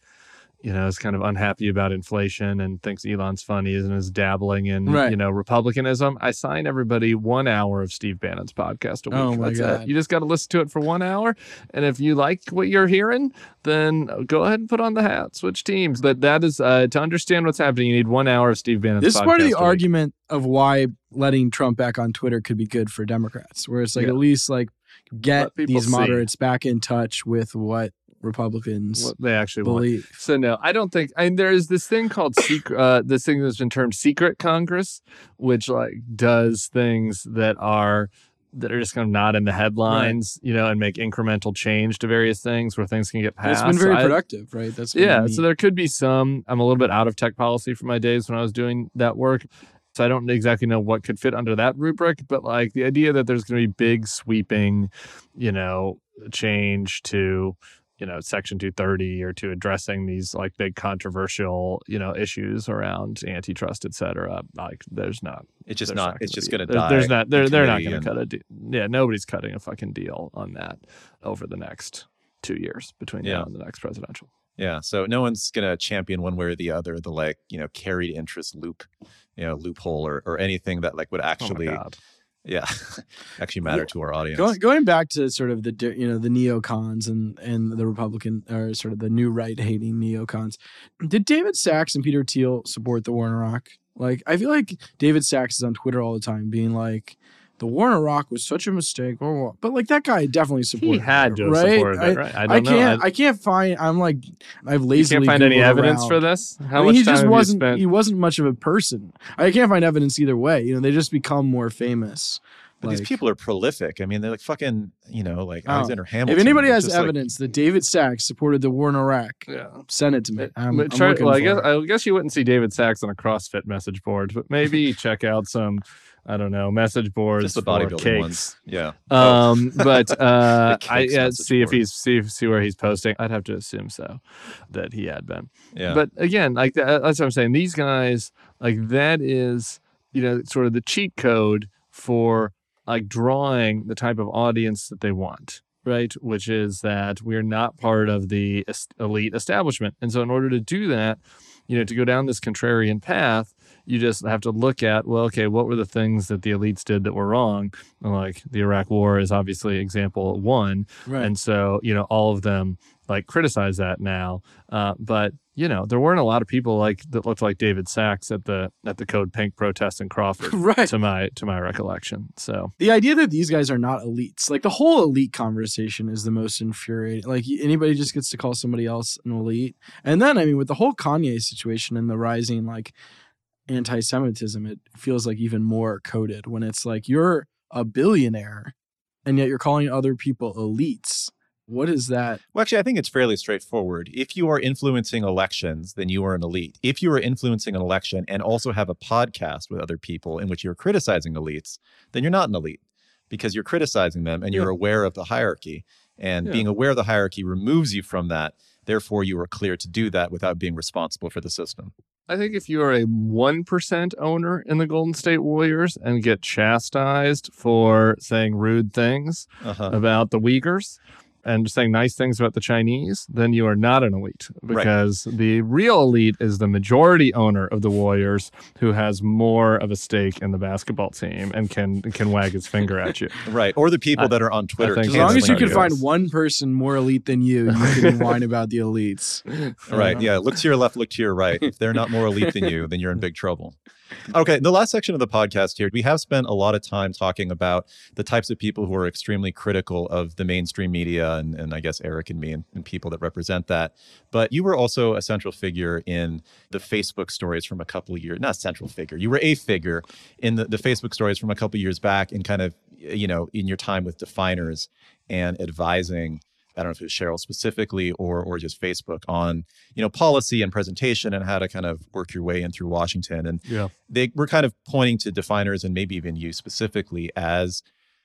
you know, is kind of unhappy about inflation and thinks Elon's funny and is dabbling in, Right. you know, republicanism. I sign everybody one hour of Steve Bannon's podcast a week. Oh my That's God. it. You just got to listen to it for one hour, and if you like what you're hearing, then go ahead and put on the hat, switch teams. But that is uh, to understand what's happening. You need one hour of Steve Bannon's. This is part of the argument of why letting Trump back on Twitter could be good for Democrats, where it's like Yeah. at least like get these see. moderates back in touch with what Republicans What they actually want. believe. So no, I don't think. I mean, there is this thing called secret. Uh, this thing that's been termed secret Congress, which like does things that are that are just kind of not in the headlines, you know, and make incremental change to various things where things can get And passed. it's been very I- productive, right? That's yeah, neat. so there could be some. I'm a little bit out of tech policy for my days when I was doing that work. So I don't exactly know what could fit under that rubric, but like the idea that there's going to be big sweeping, you know, change to, you know, Section 230 or to addressing these like big controversial, you know, issues around antitrust, et cetera. Like there's not. It's just there's not. It's just be- going to die. There's not. They're they're not going to cut a. deal yeah, nobody's cutting a fucking deal on that over the next two years between Yeah. now and the next presidential. Yeah, so no one's gonna champion one way or the other the like you know carried interest loop, you know loophole or or anything that like would Oh actually God. Yeah actually matter to our audience. Going, going back to sort of the you know the neocons and and the Republican or sort of the new right hating neocons, did David Sacks and Peter Thiel support the war in Iraq? Like I feel like David Sacks is on Twitter all the time, being like, "The war in Iraq was such a mistake," or what. But like that guy definitely supported. He had it, to have right? supported I, it, right? I I don't know. can't. I- I, can't find. I'm like, I've lazily. You lazily can't find any evidence around. for this. How I mean, much he time just have you wasn't. spent? He wasn't much of a person. I can't find evidence either way. You know, they just become more famous. But Like- these people are prolific. I mean, they're like fucking, you know, like Oh. Alexander Hamilton. If anybody has just like- evidence that David Sacks supported the war in Iraq, yeah. send it to me. I'm, But I'm try- looking well, I for guess it. I guess you wouldn't see David Sacks on a CrossFit message board, but maybe check out some, I don't know, message boards just the bodybuilding ones. Yeah. Um, but uh, I yeah, see if he's see see where he's posting. I'd have to assume so, that he had been. Yeah. But again, like that's what I'm saying. These guys, like that is, you know, sort of the cheat code for like drawing the type of audience that they want, right? Which is that we're not part of the elite establishment. And so, in order to do that, you know, to go down this contrarian path, you just have to look at, well, okay, what were the things that the elites did that were wrong? And, Like the Iraq War is obviously example one. right. And so, you know, all of them like criticize that now. Uh, but you know, there weren't a lot of people like that looked like David Sacks at the at the Code Pink protest in Crawford, right. to my to my recollection. So the idea that these guys are not elites, like the whole elite conversation, is the most infuriating. Like anybody just gets to call somebody else an elite, and then I mean, with the whole Kanye situation and the rising like anti-Semitism, it feels like even more coded when it's like you're a billionaire, and yet you're calling other people elites. What is that? Well, actually, I think it's fairly straightforward. If you are influencing elections, then you are an elite. If you are influencing an election and also have a podcast with other people in which you're criticizing elites, then you're not an elite because you're criticizing them and you're aware of the hierarchy. And Yeah. being aware of the hierarchy removes you from that. Therefore, you are clear to do that without being responsible for the system. I think if you are a one percent owner in the Golden State Warriors and get chastised for saying rude things Uh-huh. about the Uyghurs and saying nice things about the Chinese, then you are not an elite Right. because the real elite is the majority owner of the Warriors who has more of a stake in the basketball team and can can wag his finger at you. Right. Or the people I- that are on Twitter. As long as you can find one person more elite than you, you can whine about the elites. Right. Uh, yeah. Look to your left, look to your right. If they're not more elite than you, then you're in big trouble. Okay. The last section of the podcast here, we have spent a lot of time talking about the types of people who are extremely critical of the mainstream media and, and I guess Eric and me and, and people that represent that. But you were also a central figure in the Facebook stories from a couple of years, not central figure, you were a figure in the, the Facebook stories from a couple of years back and kind of, you know, in your time with definers and advising I don't know if it was Sheryl specifically or or just Facebook on you know policy and presentation and how to kind of work your way in through Washington. And Yeah. they were kind of pointing to definers and maybe even you specifically as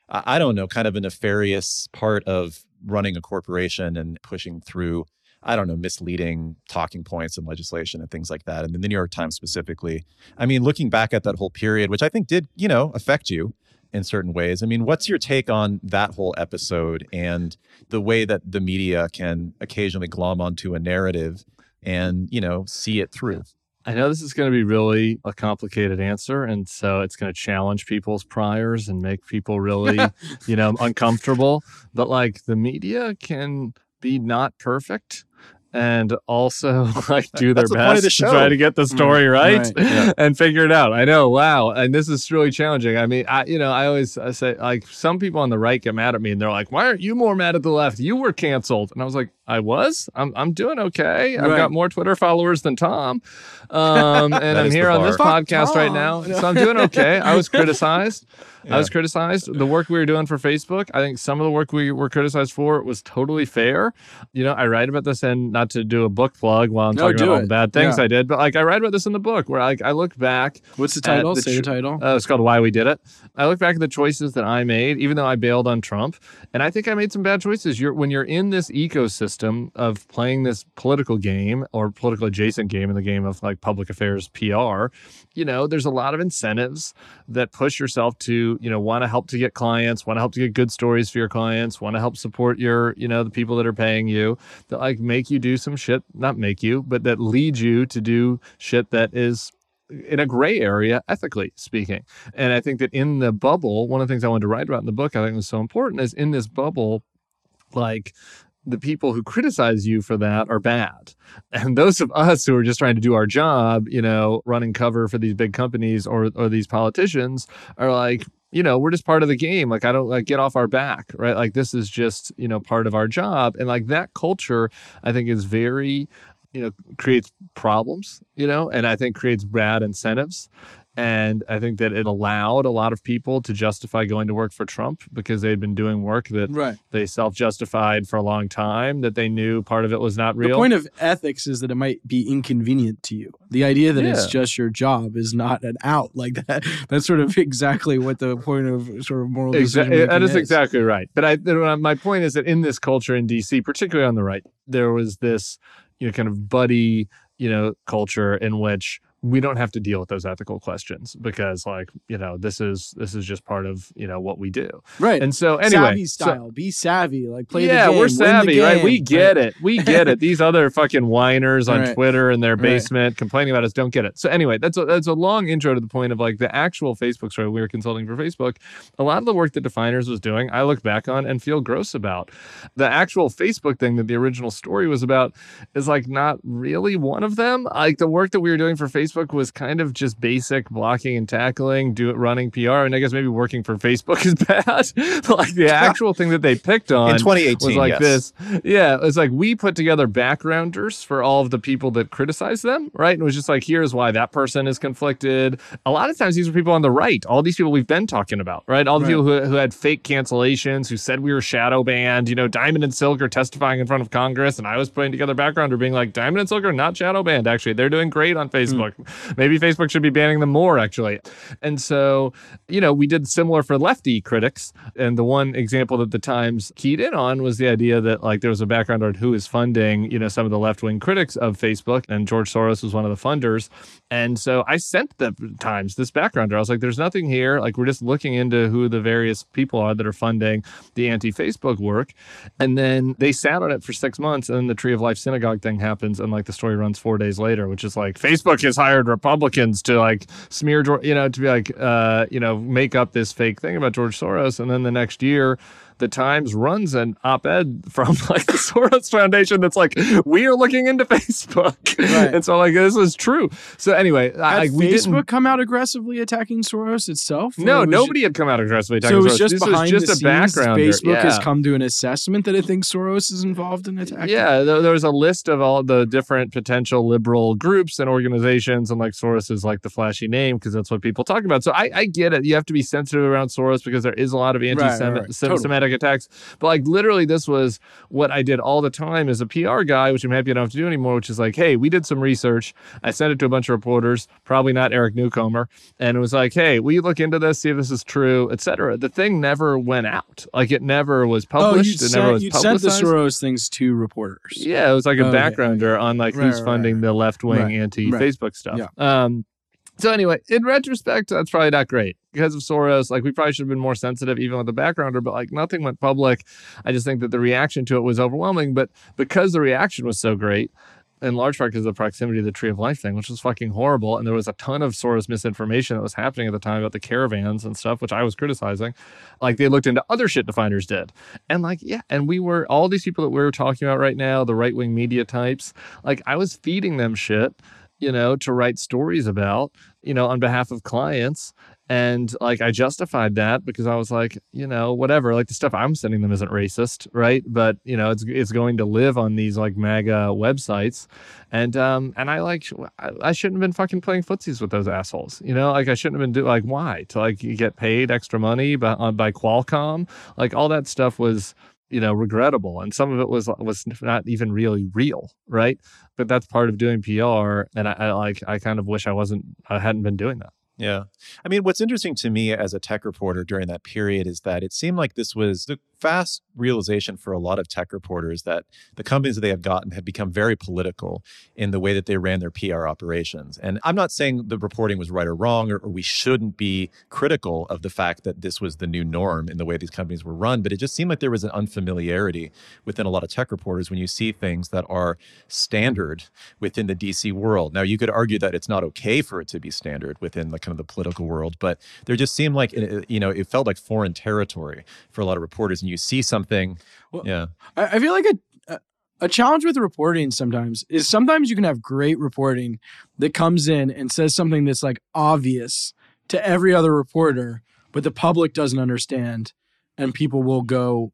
I I don't know, kind of a nefarious part of running a corporation and pushing through. I don't know, misleading talking points and legislation and things like that. And then the New York Times specifically. I mean, looking back at that whole period, which I think did, you know, affect you in certain ways. I mean, what's your take on that whole episode and the way that the media can occasionally glom onto a narrative and, you know, see it through? I know this is going to be really a complicated answer, and so it's going to challenge people's priors and make people really, you know, uncomfortable. But like the media can be not perfect and also like do their That's the point of best the to try to get the story right, right, yeah. and figure it out. I know, wow, and this is really challenging. I mean, I you know, I always I say like some people on the right get mad at me and they're like, "Why aren't you more mad at the left? You were canceled." And I was like, "I was. I'm I'm doing okay. I've Right. got more Twitter followers than Tom, um, and I'm here on this bar. Fuck podcast right now, so I'm doing okay. I was criticized." I was criticized. The work we were doing for Facebook, I think some of the work we were criticized for was totally fair. You know, I write about this and not to do a book plug while I'm No, talking about all the bad things Yeah. I did, but like I write about this in the book where like I look back What's the title? the Say the title. uh, it's called Why We Did It. I look back at the choices that I made, even though I bailed on Trump, and I think I made some bad choices. You're when you're in this ecosystem of playing this political game or political adjacent game in the game of like public affairs PR, you know, there's a lot of incentives that push yourself to, you know, want to help to get clients, want to help to get good stories for your clients, want to help support your, you know, the people that are paying you, that like make you do some shit, not make you, but that lead you to do shit that is in a gray area, ethically speaking. And I think that in the bubble, one of the things I wanted to write about in the book, I think was so important is in this bubble, like the people who criticize you for that are bad. And those of us who are just trying to do our job, you know, running cover for these big companies or or these politicians are like, you know, we're just part of the game. Like, I don't like get off our back, right? Like, this is just, you know, part of our job. And like that culture, I think is very, you know, creates problems, you know, and I think creates bad incentives. And I think that it allowed a lot of people to justify going to work for Trump because they'd been doing work that Right. they self justified for a long time, that they knew part of it was not real. The point of ethics is that it might be inconvenient to you. The idea that it's just your job is not an out like that. That's sort of exactly what the point of sort of moral decision Exactly. That making is exactly right. But I, my point is that in this culture in DC, particularly on the right, there was this, you know, kind of buddy, you know, culture in which we don't have to deal with those ethical questions because, like, you know, this is this is just part of you know what we do. right. And so anyway, savvy so- style. be savvy. Like play yeah, the game. Yeah, we're savvy, right? We get it. We get it. These other fucking whiners on Right. Twitter in their Right. basement complaining about us don't get it. So anyway, that's a, that's a long intro to the point of like the actual Facebook story. We were consulting for Facebook. A lot of the work that Definers was doing, I look back on and feel gross about. The actual Facebook thing that the original story was about is like not really one of them. Like the work that we were doing for Facebook was kind of just basic blocking and tackling, do it running PR, and I guess maybe working for Facebook is bad. like the actual thing that they picked on In 2018, was like yes. this. Yeah, it's like we put together backgrounders for all of the people that criticize them, right? And it was just like, here's why that person is conflicted. A lot of times these were people on the right, all these people we've been talking about, right? All the Right. people who, who had fake cancellations, who said we were shadow banned, you know, Diamond and Silk are testifying in front of Congress, and I was putting together backgrounder being like, Diamond and Silk are not shadow banned, actually. They're doing great on Facebook. Maybe Facebook should be banning them more, actually. And so, you know, we did similar for lefty critics. And the one example that the Times keyed in on was the idea that like there was a background on who is funding, you know, some of the left wing critics of Facebook. And George Soros was one of the funders. And so I sent the Times this background. I was like, there's nothing here. Like, we're just looking into who the various people are that are funding the anti Facebook work. And then they sat on it for six months. And then the Tree of Life synagogue thing happens. And like the story runs four days later, which is like Facebook has hired Republicans to like smear, you know, to be like, uh, you know, make up this fake thing about George Soros. And then the next year, the Times runs an op-ed from like the Soros Foundation that's like, we are looking into Facebook, Right. and so like this is true. So anyway, I, Had like, we Facebook didn't. come out aggressively attacking Soros itself? No, was nobody had come out aggressively attacking. So it was Soros. just this behind just the a scenes. backgrounder. Facebook yeah. has come to an assessment that it thinks Soros is involved in attacking. Yeah, there, there was a list of all the different potential liberal groups and organizations, and like Soros is like the flashy name because that's what people talk about. So I, I get it. You have to be sensitive around Soros because there is a lot of anti-Semitic right. Totally. Attacks. But like literally, this was what I did all the time as a PR guy, which I'm happy I don't have to do anymore. Which is like, hey, we did some research. I sent it to a bunch of reporters, probably not Eric Newcomer, and it was like, hey, we look into this, see if this is true, etc. The thing never went out. Like it never was Oh, published. you it never sent, was you'd sent the. Soros things to reporters. Yeah, it was like a Okay, backgrounder on like Right, who's right, funding right. the left wing anti. Facebook stuff. Yeah. Um so anyway, in retrospect, that's probably not great because of Soros. Like we probably should have been more sensitive even with the backgrounder, but like nothing went public. I just think that the reaction to it was overwhelming. But because the reaction was so great, in large part because of the proximity of the Tree of Life thing, which was fucking horrible. And there was a ton of Soros misinformation that was happening at the time about the caravans and stuff, which I was criticizing. Like they looked into other shit definers did. And like, yeah, and we were all these people that we're talking about right now, the right wing media types, like I was feeding them shit, you know, to write stories about, you know, on behalf of clients. And like I justified that because I was like, you know, whatever. Like the stuff I'm sending them isn't racist, right? But you know, it's it's going to live on these like MAGA websites, and um and I like I, shouldn't have been fucking playing footsies with those assholes, you know? Like I shouldn't have been doing like why to like get paid extra money by uh, by Qualcomm, like all that stuff was you know regrettable and some of it was was not even really real right but that's part of doing pr and I, I like i kind of wish i wasn't i hadn't been doing that Yeah. I mean, what's interesting to me as a tech reporter during that period is that it seemed like this was the fast realization for a lot of tech reporters that the companies that they have gotten have become very political in the way that they ran their PR operations. And I'm not saying the reporting was right or wrong, or, or we shouldn't be critical of the fact that this was the new norm in the way these companies were run, but it just seemed like there was an unfamiliarity within a lot of tech reporters when you see things that are standard within the DC world. Now, you could argue that it's not okay for it to be standard within the kind of the political world, but there just seemed like eh, eh, you know it felt like foreign territory for a lot of reporters. And you see something, Well, yeah, I, I feel like a a challenge with reporting sometimes is sometimes you can have great reporting that comes in and says something that's like obvious to every other reporter, but the public doesn't understand, and people will go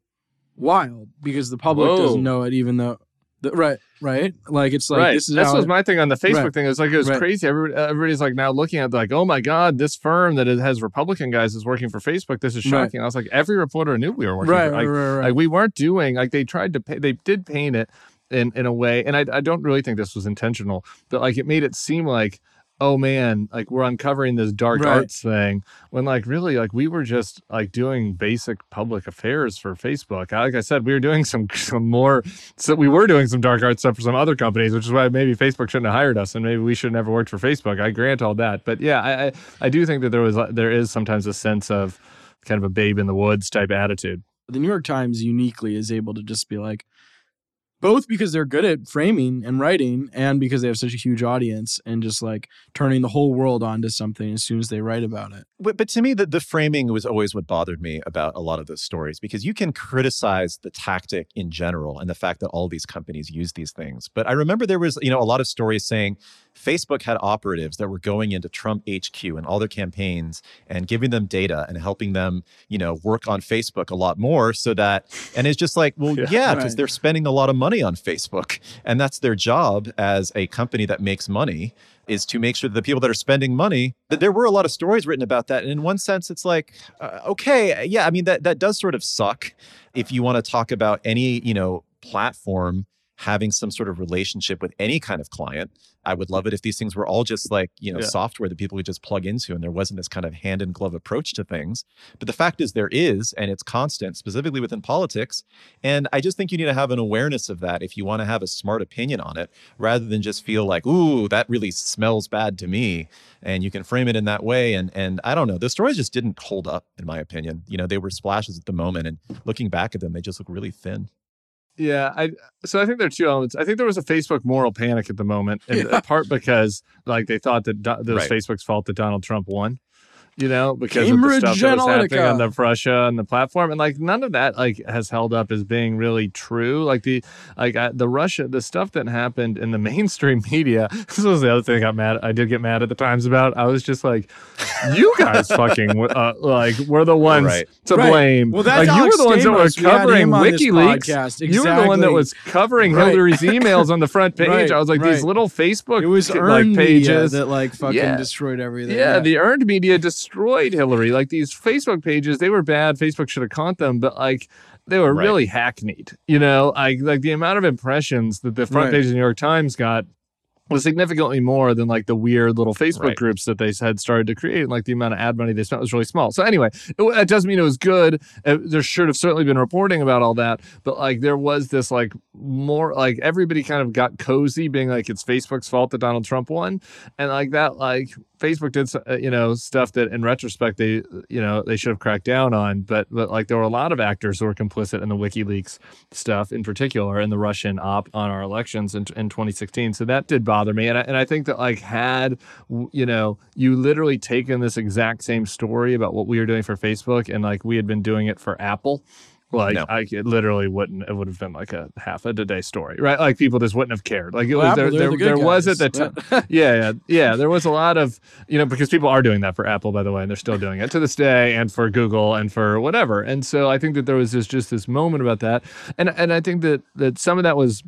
wild because the public Whoa. doesn't know it, even though. The, right, right. Like it's like right. this is how was it- my thing on the Facebook Right. thing. It was like it was Right. crazy. Everybody, everybody's like now looking at like, oh my god, this firm that it has Republican guys is working for Facebook. This is shocking. I was like, every reporter knew we were working. right, for, like, right, right. like we weren't doing like they tried to pay, they did paint it in in a way, and I I don't really think this was intentional, but like it made it seem like. Oh man, like we're uncovering this dark Right. arts thing when like really like we were just like doing basic public affairs for Facebook. Like I said, we were doing some some more so we were doing some dark art stuff for some other companies, which is why maybe Facebook shouldn't have hired us, and maybe we should have never worked for Facebook. I grant all that, but yeah, I I, I do think that there was there is sometimes a sense of kind of a babe in the woods type attitude. the New York Times uniquely is able to just be like, both because they're good at framing and writing, and because they have such a huge audience, and just like turning the whole world onto something as soon as they write about it. But, but to me, the, the framing was always what bothered me about a lot of those stories because you can criticize the tactic in general and the fact that all these companies use these things. But I remember there was, you know, a lot of stories saying Facebook had operatives that were going into Trump HQ and all their campaigns and giving them data and helping them, you know, work on Facebook a lot more so that, and it's just like, well, Yeah. yeah, because Right. they're spending a lot of money on Facebook and that's their job as a company that makes money is to make sure that the people that are spending money that there were a lot of stories written about that and in one sense it's like uh, okay yeah i mean that that does sort of suck if you want to talk about any you know platform having some sort of relationship with any kind of client i would love it if these things were all just like you know Yeah. software that people could just plug into and there wasn't this kind of hand in glove approach to things but the fact is there is and it's constant specifically within politics and i just think you need to have an awareness of that if you want to have a smart opinion on it rather than just feel like, ooh, that really smells bad to me. And you can frame it in that way. And and I don't know, the stories just didn't hold up, in my opinion. You know, they were splashes at the moment. And looking back at them, they just look really thin. Yeah, I so I think there are two elements. I think there was a Facebook moral panic at the moment, in Yeah. part because like they thought that Do- that was Right. Facebook's fault that Donald Trump won. You know, because Cambridge of the stuff that was happening on the Russia and the platform, and like none of that like has held up as being really true. Like the like I, the Russia, the stuff that happened in the mainstream media. This was the other thing I got mad. I did get mad at the Times about. I was just like, you guys fucking uh, like were the ones Right. to Right. blame. Well, that's like you were the ones that were. We covering this WikiLeaks. podcast. You were the one that was covering Right. Hillary's emails on the front page. I was like, these little Facebook It was like earned media pages. that like fucking Yeah. destroyed everything. yeah, the earned media destroyed Hillary. Like these Facebook pages, they were bad. Facebook should have caught them, but like they were Right. really hackneyed. You know, like like the amount of impressions that the front Right. page of the New York Times got was significantly more than like the weird little Facebook Right. groups that they had started to create. And like the amount of ad money they spent was really small. So anyway, it, it doesn't mean it was good. Uh, there should have certainly been reporting about all that. But like there was this like more like everybody kind of got cozy, being like it's Facebook's fault that Donald Trump won, and like that like Facebook did uh, you know stuff that in retrospect they you know they should have cracked down on. But but like there were a lot of actors who were complicit in the WikiLeaks stuff in particular in the Russian op on our elections in, in 2016. So that did bother me. And I, and I think that like had, you know, you literally taken this exact same story about what we were doing for Facebook and like we had been doing it for Apple. Like No. I it literally wouldn't. It would have been like a half a day story, right? Like people just wouldn't have cared. Like it Well, was there. Apple, they're There, the there was at the time. yeah, yeah, yeah. There was a lot of you know because people are doing that for Apple, by the way, and they're still doing it to this day, and for Google and for whatever. And so I think that there was this just this moment about that, and and I think that that some of that was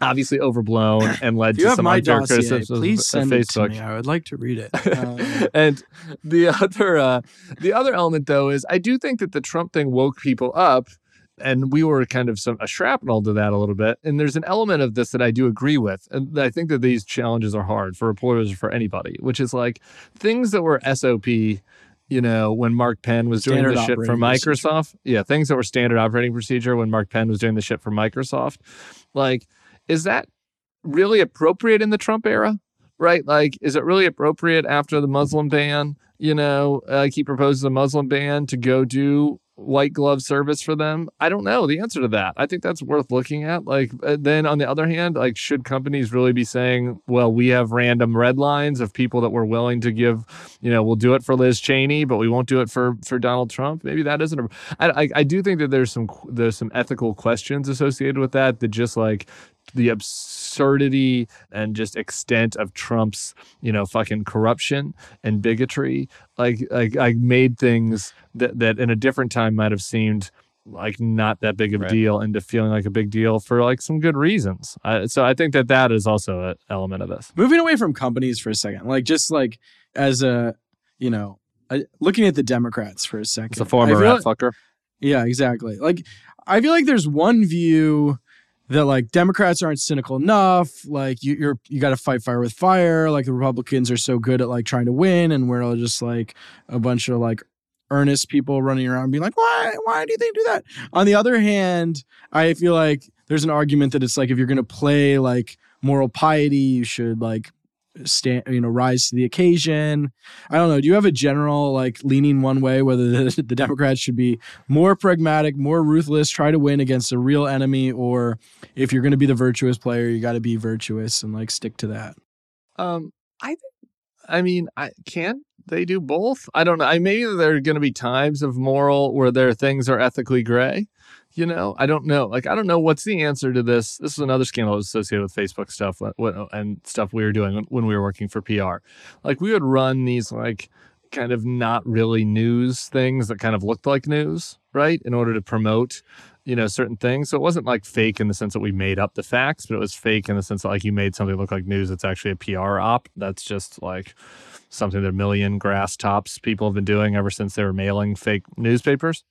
obviously overblown and led to some unfair dossier, criticism please of send it to Facebook. me. I would like to read it. Um, and the other uh, the other element though is I do think that the Trump thing woke people up and we were kind of some a shrapnel to that a little bit and there's an element of this that I do agree with and I think that these challenges are hard for reporters or for anybody which is like things that were SOP you know when Mark Penn was doing the shit for operating procedure. Microsoft yeah things that were standard operating procedure when Mark Penn was doing the shit for Microsoft like is that really appropriate in the Trump era right? Like, is it really appropriate after the Muslim ban? You know, like he proposes a Muslim ban to go do white glove service for them? I don't know the answer to that. I think that's worth looking at. Like, uh, then on the other hand, like, should companies really be saying, well, we have random red lines of people that we're willing to give, you know, we'll do it for Liz Cheney, but we won't do it for for Donald Trump? Maybe that isn't a. I, I, I do think that there's some there's some ethical questions associated with that. That just like the absurdity and just extent of Trump's, you know, fucking corruption and bigotry, like like I made things that that in a different time might have seemed like not that big of a Right. deal into feeling like a big deal for like some good reasons. I, so I think that that is also an element of this. Moving away from companies for a second, like just like as a, you know, looking at the Democrats for a second. It's a former rat like- fucker. Yeah, exactly. Like I feel like there's one view that like Democrats aren't cynical enough. Like you, you're you got to fight fire with fire. Like the Republicans are so good at like trying to win, and we're all just like a bunch of like earnest people running around being like, why why do they do that? On the other hand, I feel like there's an argument that it's like if you're gonna play like moral piety, you should like stand you know rise to the occasion i don't know do you have a general like leaning one way whether the, the democrats should be more pragmatic more ruthless try to win against a real enemy or if you're going to be the virtuous player you got to be virtuous and like stick to that Um, I I mean, I can they do both? I don't know. I maybe there are going to be times of moral where there are things are ethically gray. You know, I don't know. Like, I don't know what's the answer to this. This is another scandal associated with Facebook stuff what, uh, and stuff we were doing when, when we were working for PR. Like, we would run these like kind of not really news things that kind of looked like news, right? In order to promote you know certain things so it wasn't like fake in the sense that we made up the facts but it was fake in the sense that like you made something look like news that's actually a pr op that's just like something that a million grass tops people have been doing ever since they were mailing fake newspapers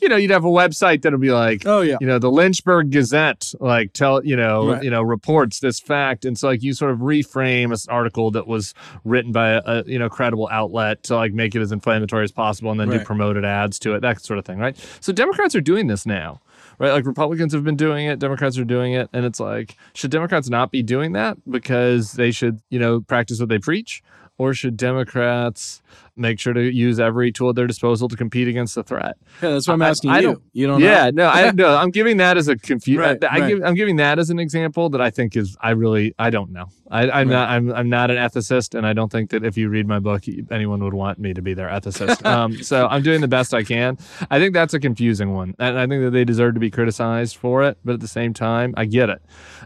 you know you'd have a website that'll be like oh yeah. you know the lynchburg gazette like tell you know Right. you know reports this fact. And so like you sort of reframe an article that was written by a, a you know credible outlet to like make it as inflammatory as possible and then do promoted ads to it that sort of thing right? So democrats are doing this now right? Like republicans have been doing it democrats are doing it and it's like should democrats not be doing that because they should you know practice what they preach or should democrats make sure to use every tool at their disposal to compete against the threat yeah that's what i'm asking I you don't- you don't know yeah, no, I no, I'm giving that as a confusion. Right, I, right. give, I'm giving that as an example that I think is I really I don't know. I, I'm Right. not I'm I'm not an ethicist, and I don't think that if you read my book, anyone would want me to be their ethicist. um, so I'm doing the best I can. I think that's a confusing one, and I think that they deserve to be criticized for it. But at the same time, I get it.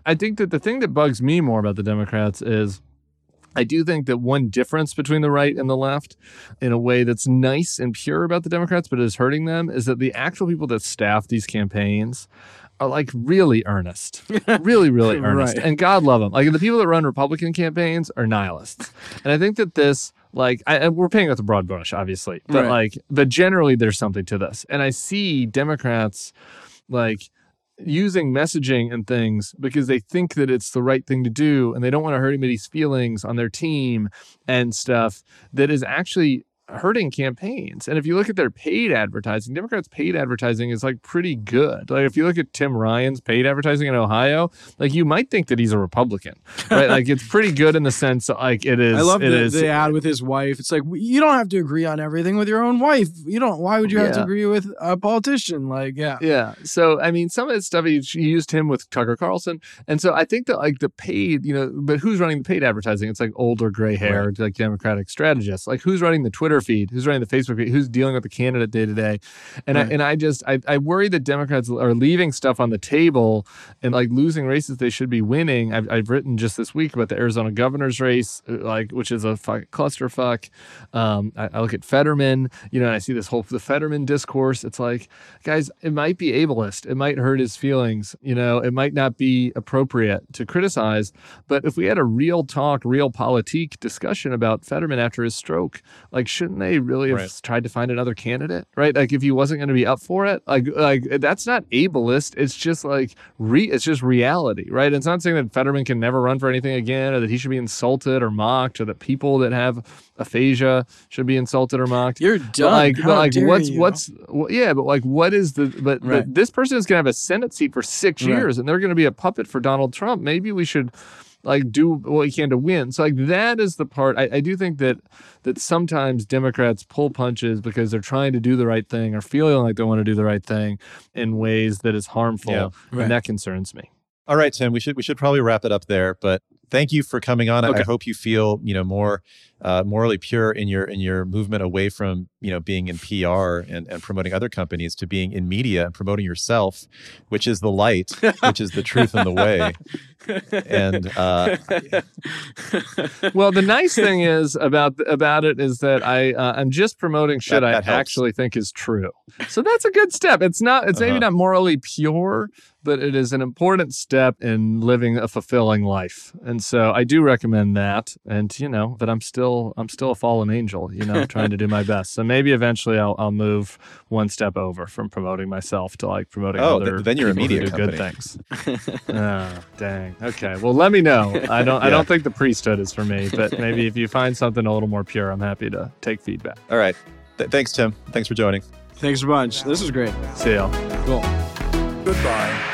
I think that the thing that bugs me more about the Democrats is. I do think that one difference between the right and the left, in a way that's nice and pure about the Democrats, but is hurting them, is that the actual people that staff these campaigns are like really earnest, really, really earnest. Right. And God love them. Like the people that run Republican campaigns are nihilists. And I think that this, like, I, and we're painting with a broad brush, obviously, but Right. like, but generally there's something to this. And I see Democrats like using messaging and things because they think that it's the right thing to do and they don't want to hurt anybody's feelings on their team and stuff that is actually hurting campaigns. And if you look at their paid advertising, Democrats' paid advertising is like pretty good. Like if you look at Tim Ryan's paid advertising in Ohio, like you might think that he's a Republican, right? like it's pretty good in the sense like it is. I love the, is- the ad with his wife. It's like you don't have to agree on everything with your own wife. You don't. Why would you have to agree with a politician? Like, yeah, Yeah. So I mean, some of his stuff he, he used him with Tucker Carlson, and so I think that like the paid, you know, but who's running the paid advertising? It's like older, gray haired, like Democratic strategists. Like who's running the Twitter feed? Who's running the Facebook feed? Who's dealing with the candidate day to day? And Right. I and I just I, I worry that Democrats are leaving stuff on the table and like losing races they should be winning. I've, I've written just this week about the Arizona governor's race, uh, like which is a fuck, clusterfuck. Um, I, I look at Fetterman, you know, and I see this whole the Fetterman discourse. It's like, guys, it might be ableist, it might hurt his feelings, you know, it might not be appropriate to criticize. But if we had a real talk, realpolitik discussion about Fetterman after his stroke, like, shouldn't they really have Right. tried to find another candidate, right? Like, if he wasn't going to be up for it, like, like that's not ableist. It's just like re, it's just reality, right? It's not saying that Fetterman can never run for anything again, or that he should be insulted or mocked, or that people that have aphasia should be insulted or mocked. you're But done. like, How but like, dare what's you? what's wh- yeah, but like, what is the but, Right. but this person is gonna have a Senate seat for six Right. years, and they're gonna be a puppet for Donald Trump. Maybe we should like do what he can to win. So like that is the part I, I do think that that sometimes Democrats pull punches because they're trying to do the right thing or feeling like they want to do the right thing in ways that is harmful, Yeah. Right. and that concerns me. All right, Tim, we should we should probably wrap it up there. But thank you for coming on. I- I hope you feel you know more uh, morally pure in your in your movement away from you know being in PR and, and promoting other companies to being in media and promoting yourself, which is the light, which is the truth and the way. And uh, well, the nice thing is about about it is that I uh, I'm just promoting shit That- I helps. actually think is true. So that's a good step. It's not it's maybe Uh-huh. not morally pure, but it is an important step in living a fulfilling life. And so I do recommend that. And you know that I'm still I'm still a fallen angel. You know, trying to do my best. So maybe eventually I'll I'll move one step over from promoting myself to like promoting Oh, other. th- then you're a people who media do good things. oh, dang. Okay. Well, let me know. I don't. I don't think the priesthood is for me, but maybe if you find something a little more pure, I'm happy to take feedback. all right, Th- thanks, Tim. Thanks for joining. Thanks a bunch. This was great. See y'all. Cool. Goodbye. Goodbye.